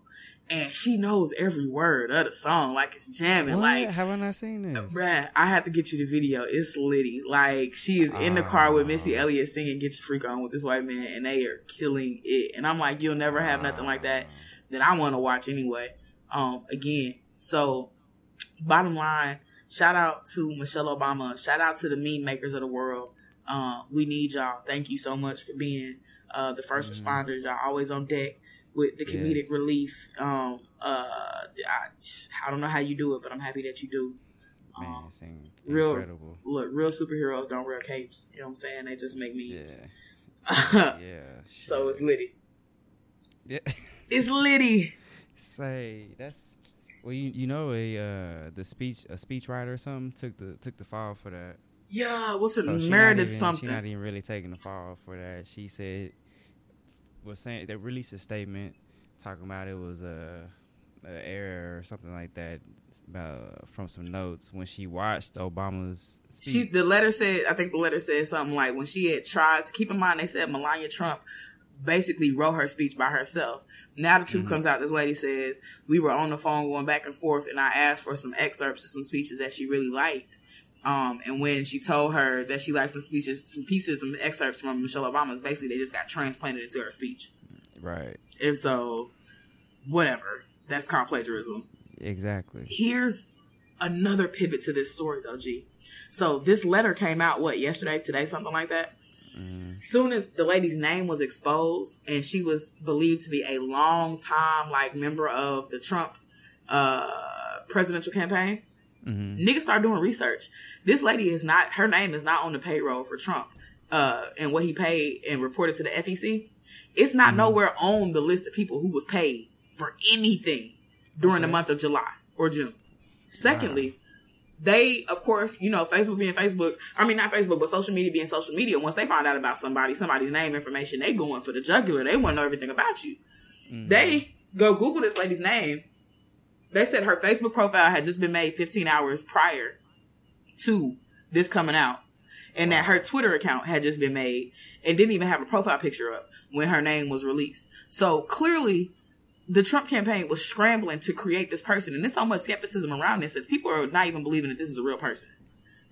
and she knows every word of the song like it's jamming. what? Like haven't I not seen this? Bruh, I have to get you the video. It's litty. Like she is in the car with Missy Ah. Elliott singing "Get Your Freak On" with this white man, and they are killing it. And I'm like, you'll never have nothing like that that I want to watch anyway. Um, again, so bottom line, shout out to Michelle Obama. Shout out to the meme makers of the world. Um, we need y'all. Thank you so much for being uh, the 1st responders. Y'all always on deck with the comedic Yes. relief. Um, uh, I, I don't know how you do it, but I'm happy that you do. Man, Um, it's real- incredible. look, real superheroes don't wear capes. You know what I'm saying? They just make Yeah, memes. yeah. so it's litty. Yeah. It's litty. Say that's well, you you know a uh the speech a speech writer or something took the took the fall for that. Yeah, what's it? So Meredith even- something. She's not even really taking the fall for that. She said was saying they released a statement talking about it was a, a error or something like that about from some notes when she watched Obama's speech. she the letter said I think the letter said something like when she had tried to keep in mind they said Melania Trump basically wrote her speech by herself. Now the truth Mhm. comes out. This lady says we were on the phone going back and forth, and I asked for some excerpts of some speeches that she really liked. Um, and when she told her that she liked some speeches, some pieces, some excerpts from Michelle Obama's, basically they just got transplanted into her speech. right. And so, whatever. That's called plagiarism. Exactly. Here's another pivot to this story, though, G. So this letter came out what yesterday, today, something like that. Mm, Soon as the lady's name was exposed, and she was believed to be a long time like member of the Trump uh, presidential campaign, hmm niggas start doing research. This lady is not her name is not on the payroll for Trump, uh, and what he paid and reported to the FEC. It's not nowhere on the list of people who was paid for anything during the month of July or June. Secondly, they of course you know Facebook being Facebook. I mean not Facebook, but social media being social media. Once they find out about somebody, somebody's name information, they going for the jugular. They want to know everything about you. Mm-hmm. They go Google this lady's name. They said her Facebook profile had just been made 15 hours prior to this coming out, and that her Twitter account had just been made and didn't even have a profile picture up when her name was released. So clearly, the Trump campaign was scrambling to create this person, and there's so much skepticism around this that people are not even believing that this is a real person.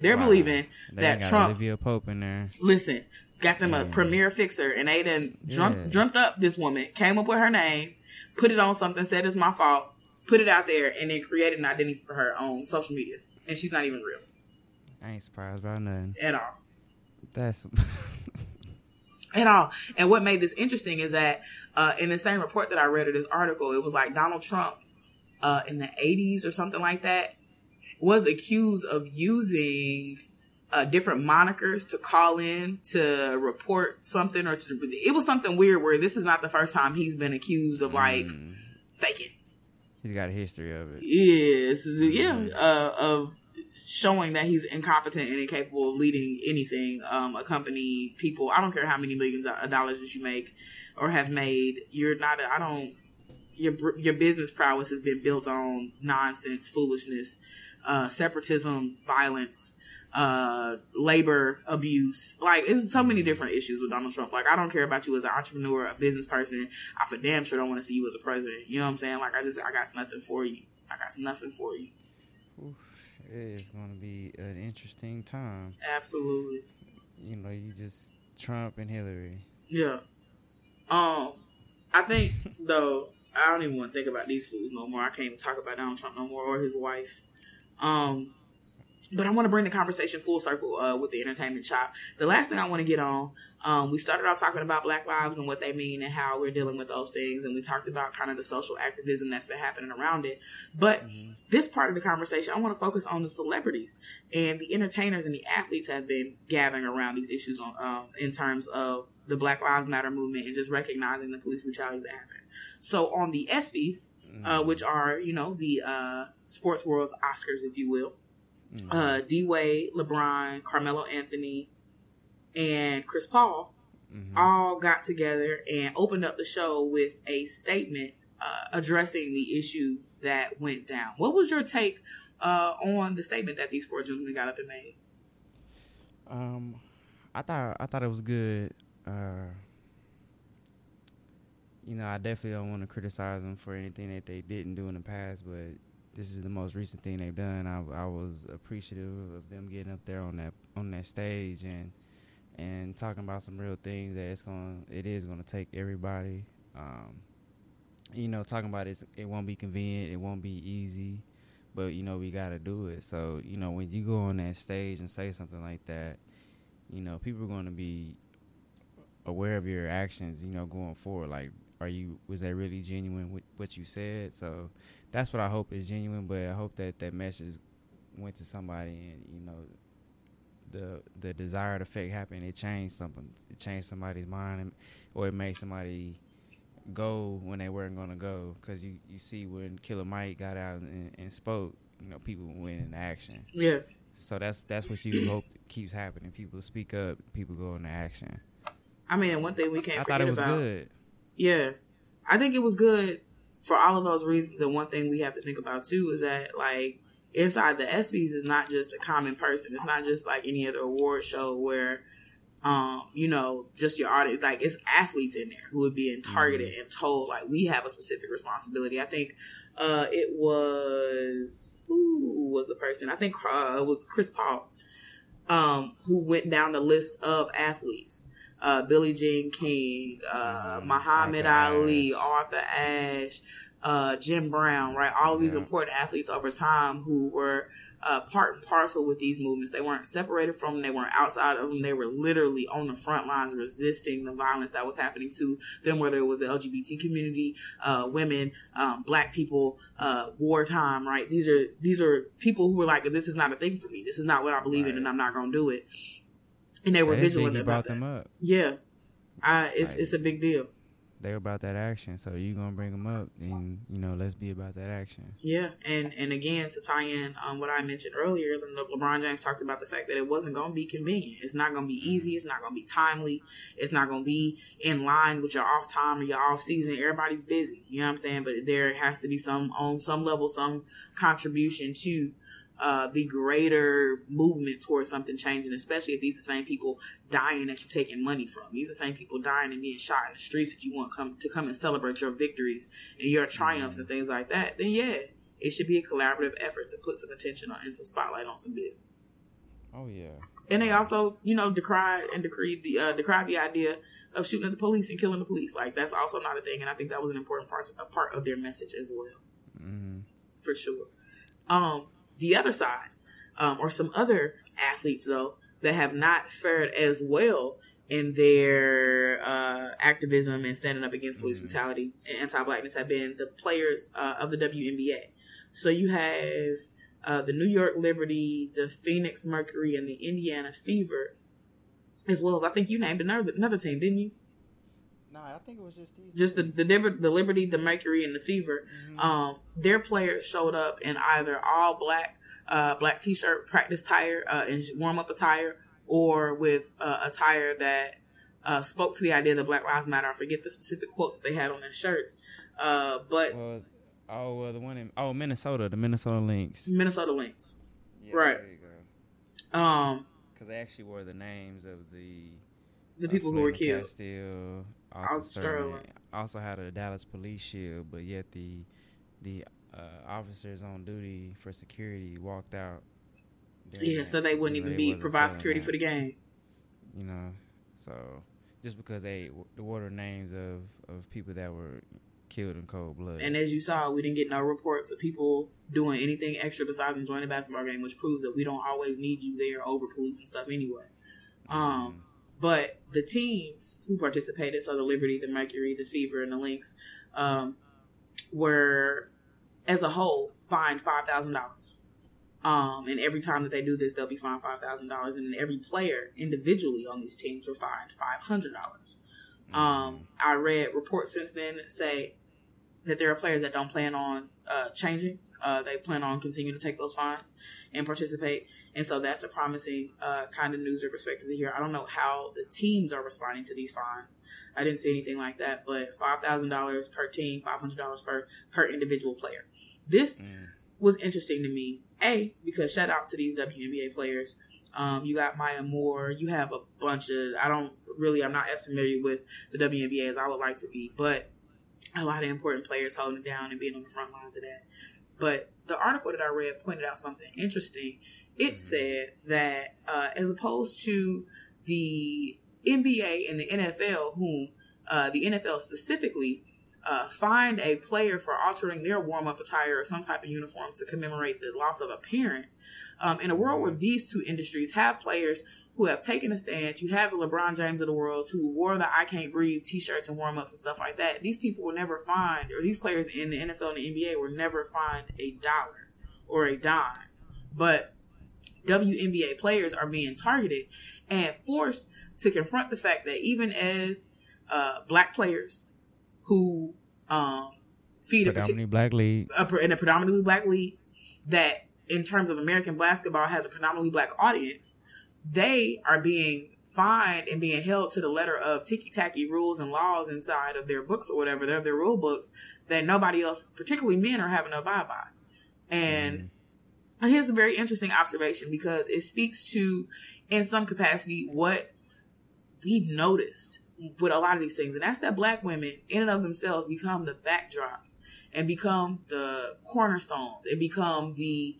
They're Wow. believing They that Trump Olivia Pope in there. listen, got them a Yeah. premier fixer, and they done Yeah. dreamt up this woman, came up with her name, put it on something, said it's my fault, put it out there, and then created an identity for her on social media, and she's not even real I ain't surprised about nothing. at all. That's At all. And what made this interesting is that uh, in the same report that I read of this article, it was like Donald Trump uh, in the 80s or something like that was accused of using uh, different monikers to call in to report something or to. It was something weird where this is not the first time he's been accused of like Mm, faking. He's got a history of it. Yes, yeah, uh, of showing that he's incompetent and incapable of leading anything. Um, a company, people. I don't care how many millions of dollars that you make or have made. You're not. I don't. Your your business prowess has been built on nonsense, foolishness, uh, separatism, violence, uh, labor abuse. Like, it's so many different issues with Donald Trump. Like, I don't care about you as an entrepreneur, a business person. I for damn sure don't want to see you as a president. You know what I'm saying? Like, I just, I got nothing for you. I got nothing for you. It is going to be an interesting time. Absolutely. You know, you just Trump and Hillary. Yeah. Um, I think though I don't even want to think about these fools no more. I can't even talk about Donald Trump no more or his wife. Um, but I want to bring the conversation full circle uh, with the entertainment chop. The last thing I want to get on, um, we started off talking about Black lives and what they mean and how we're dealing with those things, and we talked about kind of the social activism that's been happening around it. But mm-hmm. this part of the conversation, I want to focus on the celebrities and the entertainers and the athletes have been gathering around these issues on um, in terms of the Black Lives Matter movement and just recognizing the police brutality that happened. So on the ESPYS, uh, mm-hmm. which are you know the uh, sports world's Oscars, if you will. Mm-hmm. Uh, D Wade, LeBron, Carmelo Anthony, and Chris Paul mm-hmm. all got together and opened up the show with a statement uh, addressing the issues that went down. What was your take uh, on the statement that these four gentlemen got up and made? Um, I thought I thought it was good. Uh, you know, I definitely don't want to criticize them for anything that they didn't do in the past, but this is the most recent thing they've done. I, I was appreciative of them getting up there on that on that stage and and talking about some real things that it's going it is going to take everybody. Um, you know, talking about it, it won't be convenient, it won't be easy, but you know we got to do it. So you know when you go on that stage and say something like that, you know people are going to be aware of your actions. You know going forward, like are you was that really genuine with what you said? So that's what I hope is genuine. But I hope that that message went to somebody and you know the the desired effect happened. It changed something. It changed somebody's mind, and, or it made somebody go when they weren't gonna go. Because you you see when Killer Mike got out and, and spoke, you know, people went into action. Yeah. So that's that's what you hope keeps happening. People speak up. People go into action. I mean, one thing we can't. I thought it was about, good. Yeah, I think it was good for all of those reasons. And one thing we have to think about too is that like inside the ESPYS is not just a common person. It's not just like any other award show where, um, you know, just your audience. Like it's athletes in there who are being targeted mm-hmm. and told like we have a specific responsibility. I think uh, it was who was the person? I think uh, it was Chris Paul, um, who went down the list of athletes uh, Billie Jean King, uh, mm, Muhammad Ali, Arthur Ashe, uh, Jim Brown, right? All these yeah. important athletes over time who were uh, part and parcel with these movements. They weren't separated from them. They weren't outside of them. They were literally on the front lines resisting the violence that was happening to them, whether it was the LGBT community, uh, women, um, black people, uh, wartime, right? These are, these are people who were like, this is not a thing for me. This is not what I believe right. in and I'm not going to do it and they were vigilant about them up. Yeah, I, it's like, it's a big deal. They were about that action, so you're gonna bring them up, and you know, let's be about that action. Yeah, and and again to tie in um, what I mentioned earlier, LeBron James talked about the fact that it wasn't gonna be convenient. It's not gonna be easy. It's not gonna be timely. It's not gonna be in line with your off time or your off season. Everybody's busy. You know what I'm saying? But there has to be some on some level some contribution to uh, the greater movement towards something changing, especially if these are the same people dying that you're taking money from. These are the same people dying and being shot in the streets that you want come to come and celebrate your victories and your triumphs and things like that. Then yeah, it should be a collaborative effort to put some attention on and some spotlight on some business. Oh yeah. And they also, you know, decried and decreed the uh, decried the idea of shooting at the police and killing the police. Like that's also not a thing, and I think that was an important part a part of their message as well, mm-hmm. for sure. Um, the other side, um, or some other athletes though that have not fared as well in their uh, activism and standing up against police mm-hmm. brutality and anti-blackness have been the players uh, of the WNBA. So you have uh, the New York Liberty, the Phoenix Mercury, and the Indiana Fever, as well as I think you named another another team, didn't you? No, I think it was just these. just the the, the Liberty, the Mercury, and the Fever. Mhm. Um, their players showed up in either all black, uh, black t-shirt practice tire uh, and warm up attire, or with uh, attire that uh, spoke to the idea that Black Lives Matter. I forget the specific quotes that they had on their shirts, uh, but Well, oh, well, the one in oh Minnesota, the Minnesota Lynx. Minnesota Lynx. Yeah, Right. There. Um, Because they actually wore the names of the the people who were killed. Castile, Sterling. Also had a Dallas police shield, but yet the the uh, officers on duty for security walked out. Yeah, so they wouldn't You know, even be provide security that, for the game. You know, so just because they w- wore the names of of people that were killed in cold blood. And as you saw, we didn't get no reports of people doing anything extra besides enjoying the basketball game, which proves that we don't always need you there over police and stuff anyway. Um, but the teams who participated, so the Liberty, the Mercury, the Fever, and the Lynx, um, were as a whole fined five thousand dollars. Um, and every time that they do this, they'll be fined five thousand dollars, and every player individually on these teams were fined five hundred dollars. Um, I read reports since then that say that there are players that don't plan on uh, changing. Uh, they plan on continuing to take those fines and participate. And so that's a promising uh, kind of news or perspective to hear. I don't know how the teams are responding to these fines. I didn't see anything like that, but five thousand dollars per team, five hundred dollars per per individual player. This Mm. was interesting to me. A because shout out to these WNBA players. Um, you got Maya Moore. You have a bunch of. I don't really. I'm not as familiar with the WNBA as I would like to be, but a lot of important players holding it down and being on the front lines of that. But the article that I read pointed out something interesting. It said that uh, as opposed to the NBA and the NFL, whom uh, the NFL specifically uh, fined a player for altering their warm up attire or some type of uniform to commemorate the loss of a parent. Um, in a world where these two industries have players who have taken a stand, you have the LeBron James of the world who wore the I Can't Breathe t shirts and warm ups and stuff like that. These people were never fined, or these players in the NFL and the NBA were never fined a dollar or a dime. But WNBA players are being targeted and forced to confront the fact that even as uh, black players who um, feed a predominantly black league. a, in a predominantly black league that in terms of American basketball has a predominantly black audience, they are being fined and being held to the letter of ticky tacky rules and laws inside of their books or whatever, they're their rule books that nobody else, particularly men, are having to abide by. And here's a very interesting observation because it speaks to, in some capacity, what we've noticed with a lot of these things, and that's that black women, in and of themselves, become the backdrops and become the cornerstones and become the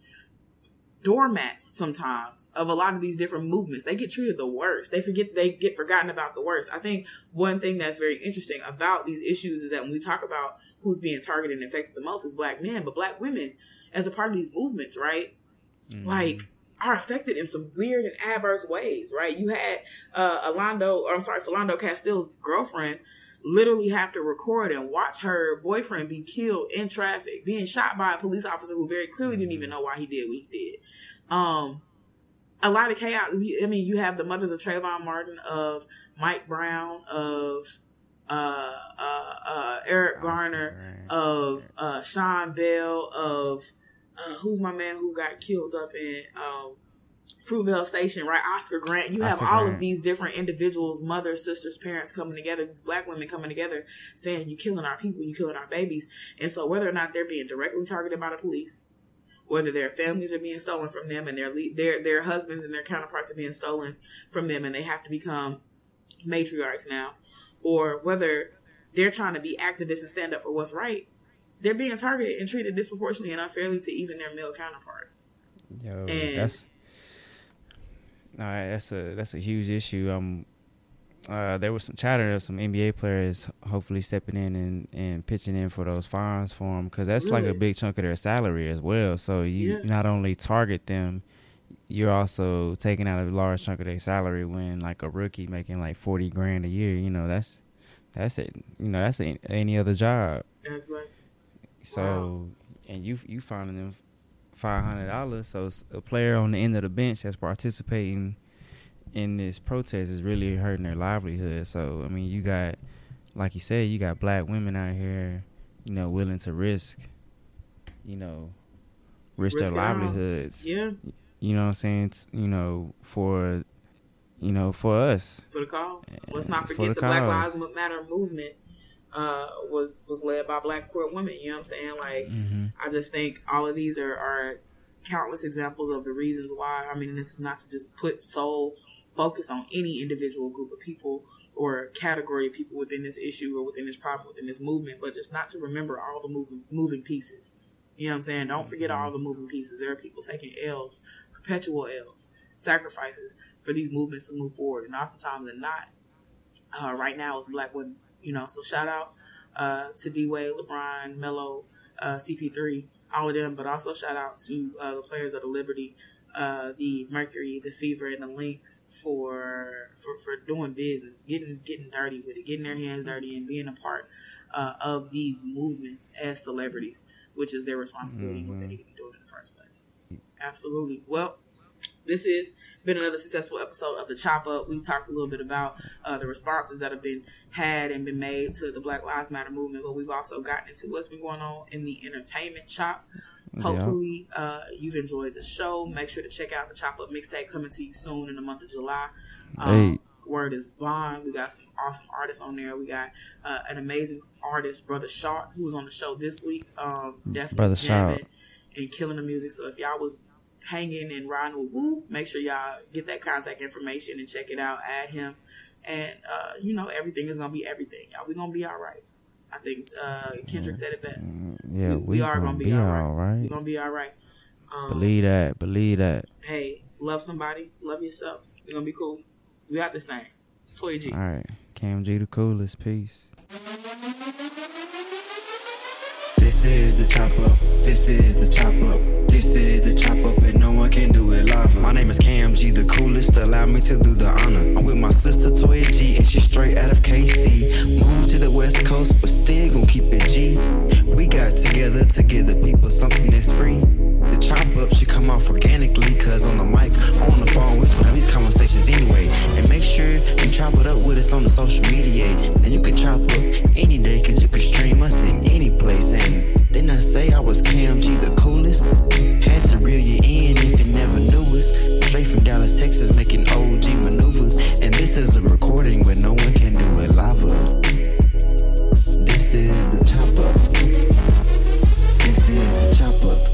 doormats sometimes of a lot of these different movements. They get treated the worst. They forget they get forgotten about the worst. I think one thing that's very interesting about these issues is that when we talk about who's being targeted and affected the most is black men, but black women as a part of these movements, right? Like are affected in some weird and adverse ways, right? You had uh Alando, or I'm sorry, Philando Castile's girlfriend literally have to record and watch her boyfriend be killed in traffic, being shot by a police officer who very clearly didn't even know why he did what he did. Um, a lot of chaos. I mean, you have the mothers of Trayvon Martin, of Mike Brown, of uh, uh, uh, Eric Garner, of uh, Sean Bell, of uh, who's my man who got killed up in um, Fruitvale Station, right? Oscar Grant. You have Oscar all of these different individuals, mothers, sisters, parents coming together, these black women coming together saying, You're killing our people, you're killing our babies. And so, whether or not they're being directly targeted by the police, whether their families are being stolen from them and their their their husbands and their counterparts are being stolen from them and they have to become matriarchs now, or whether they're trying to be activists and stand up for what's right, they're being targeted and treated disproportionately and unfairly to even their male counterparts. Yo, And- that's all right. That's a that's a huge issue. Um, uh, there was some chatter of some NBA players hopefully stepping in and, and pitching in for those fines for them because that's like a big chunk of their salary as well. So you Yeah. not only target them, you're also taking out a large chunk of their salary when like a rookie making like forty grand a year. You know that's that's it. You know that's a, any other job. And it's So, and you you finding them five hundred dollars. So a player on the end of the bench that's participating in this protest is really hurting their livelihood. So I mean, you got like you said, you got black women out here, you know, willing to risk, you know, risk, Risk their livelihoods. Yeah, You know what I'm saying? T- You know, for you know, for us. for the cause. Let's uh, not For forget the the, Black. Lives Matter movement uh, was was led by black queer women. You know what I'm saying? Like, hmm I just think all of these are, are countless examples of the reasons why. I mean, this is not to just put sole focus on any individual group of people or category of people within this issue or within this problem, within this movement, but just not to remember all the moving, moving pieces. You know what I'm saying? Don't forget all the moving pieces. There are people taking L's, perpetual L's, sacrifices for these movements to move forward. And oftentimes they're not. Uh, right now, it's black women. You know, so shout out uh, to D Wade, LeBron, Melo, uh, CP3, all of them, but also shout out to uh, the players of the Liberty, uh, the Mercury, the Fever, and the Lynx for for, for doing business, getting getting dirty with it, getting their hands dirty, and being a part uh, of these movements as celebrities, which is their responsibility and what they need to be doing in the first place. Absolutely. Well, this has been another successful episode of the Chop Up. We've talked a little bit about uh, the responses that have been had and been made to the Black Lives Matter movement, but we've also gotten into what's been going on in the entertainment chop. Hopefully, uh, you've enjoyed the show. Make sure to check out the Chop Up mixtape coming to you soon in the month of July. Um, Hey. Word is bond. We got some awesome artists on there. We got uh, an amazing artist, Brotha Shawt, who was on the show this week. Um, definitely Brotha jamming Shawt. and killing the music. So if y'all was hanging and riding with Woo, make sure y'all get that contact information and check it out. Add him, and uh, you know everything is gonna be everything. Y'all, we gonna be all right. I think uh, Kendrick said it best. Yeah, We- we, we are gonna, gonna be be all all right. right. We gonna be all right. Um, Believe that. Believe that. hey, love somebody, love yourself. We gonna be cool. We got this thing. It's Toya G. All right. Cam G the coolest. Peace. This is the chop up. This is the chop up. This is the chop up, and no one can do it live. My name is Cam G, the coolest. Allow me to do the honor. I'm with my sister Toya G, and she's straight out of KC. Moved to the West Coast, but still gon' keep it G. We got together to give the people something that's free. The chop up should come off organically, cause on the mic, on the phone, we gonna have these conversations anyway. And make sure you chop it up with us on the social media. And you can chop up any day, cause you can stream us in any place. And then I say I was Cam G, the coolest. Had to reel you in if you never knew us. Straight from Dallas, Texas, making OG maneuvers. And this is a recording where no one can do it lava. This is the chop up. This is the chop up.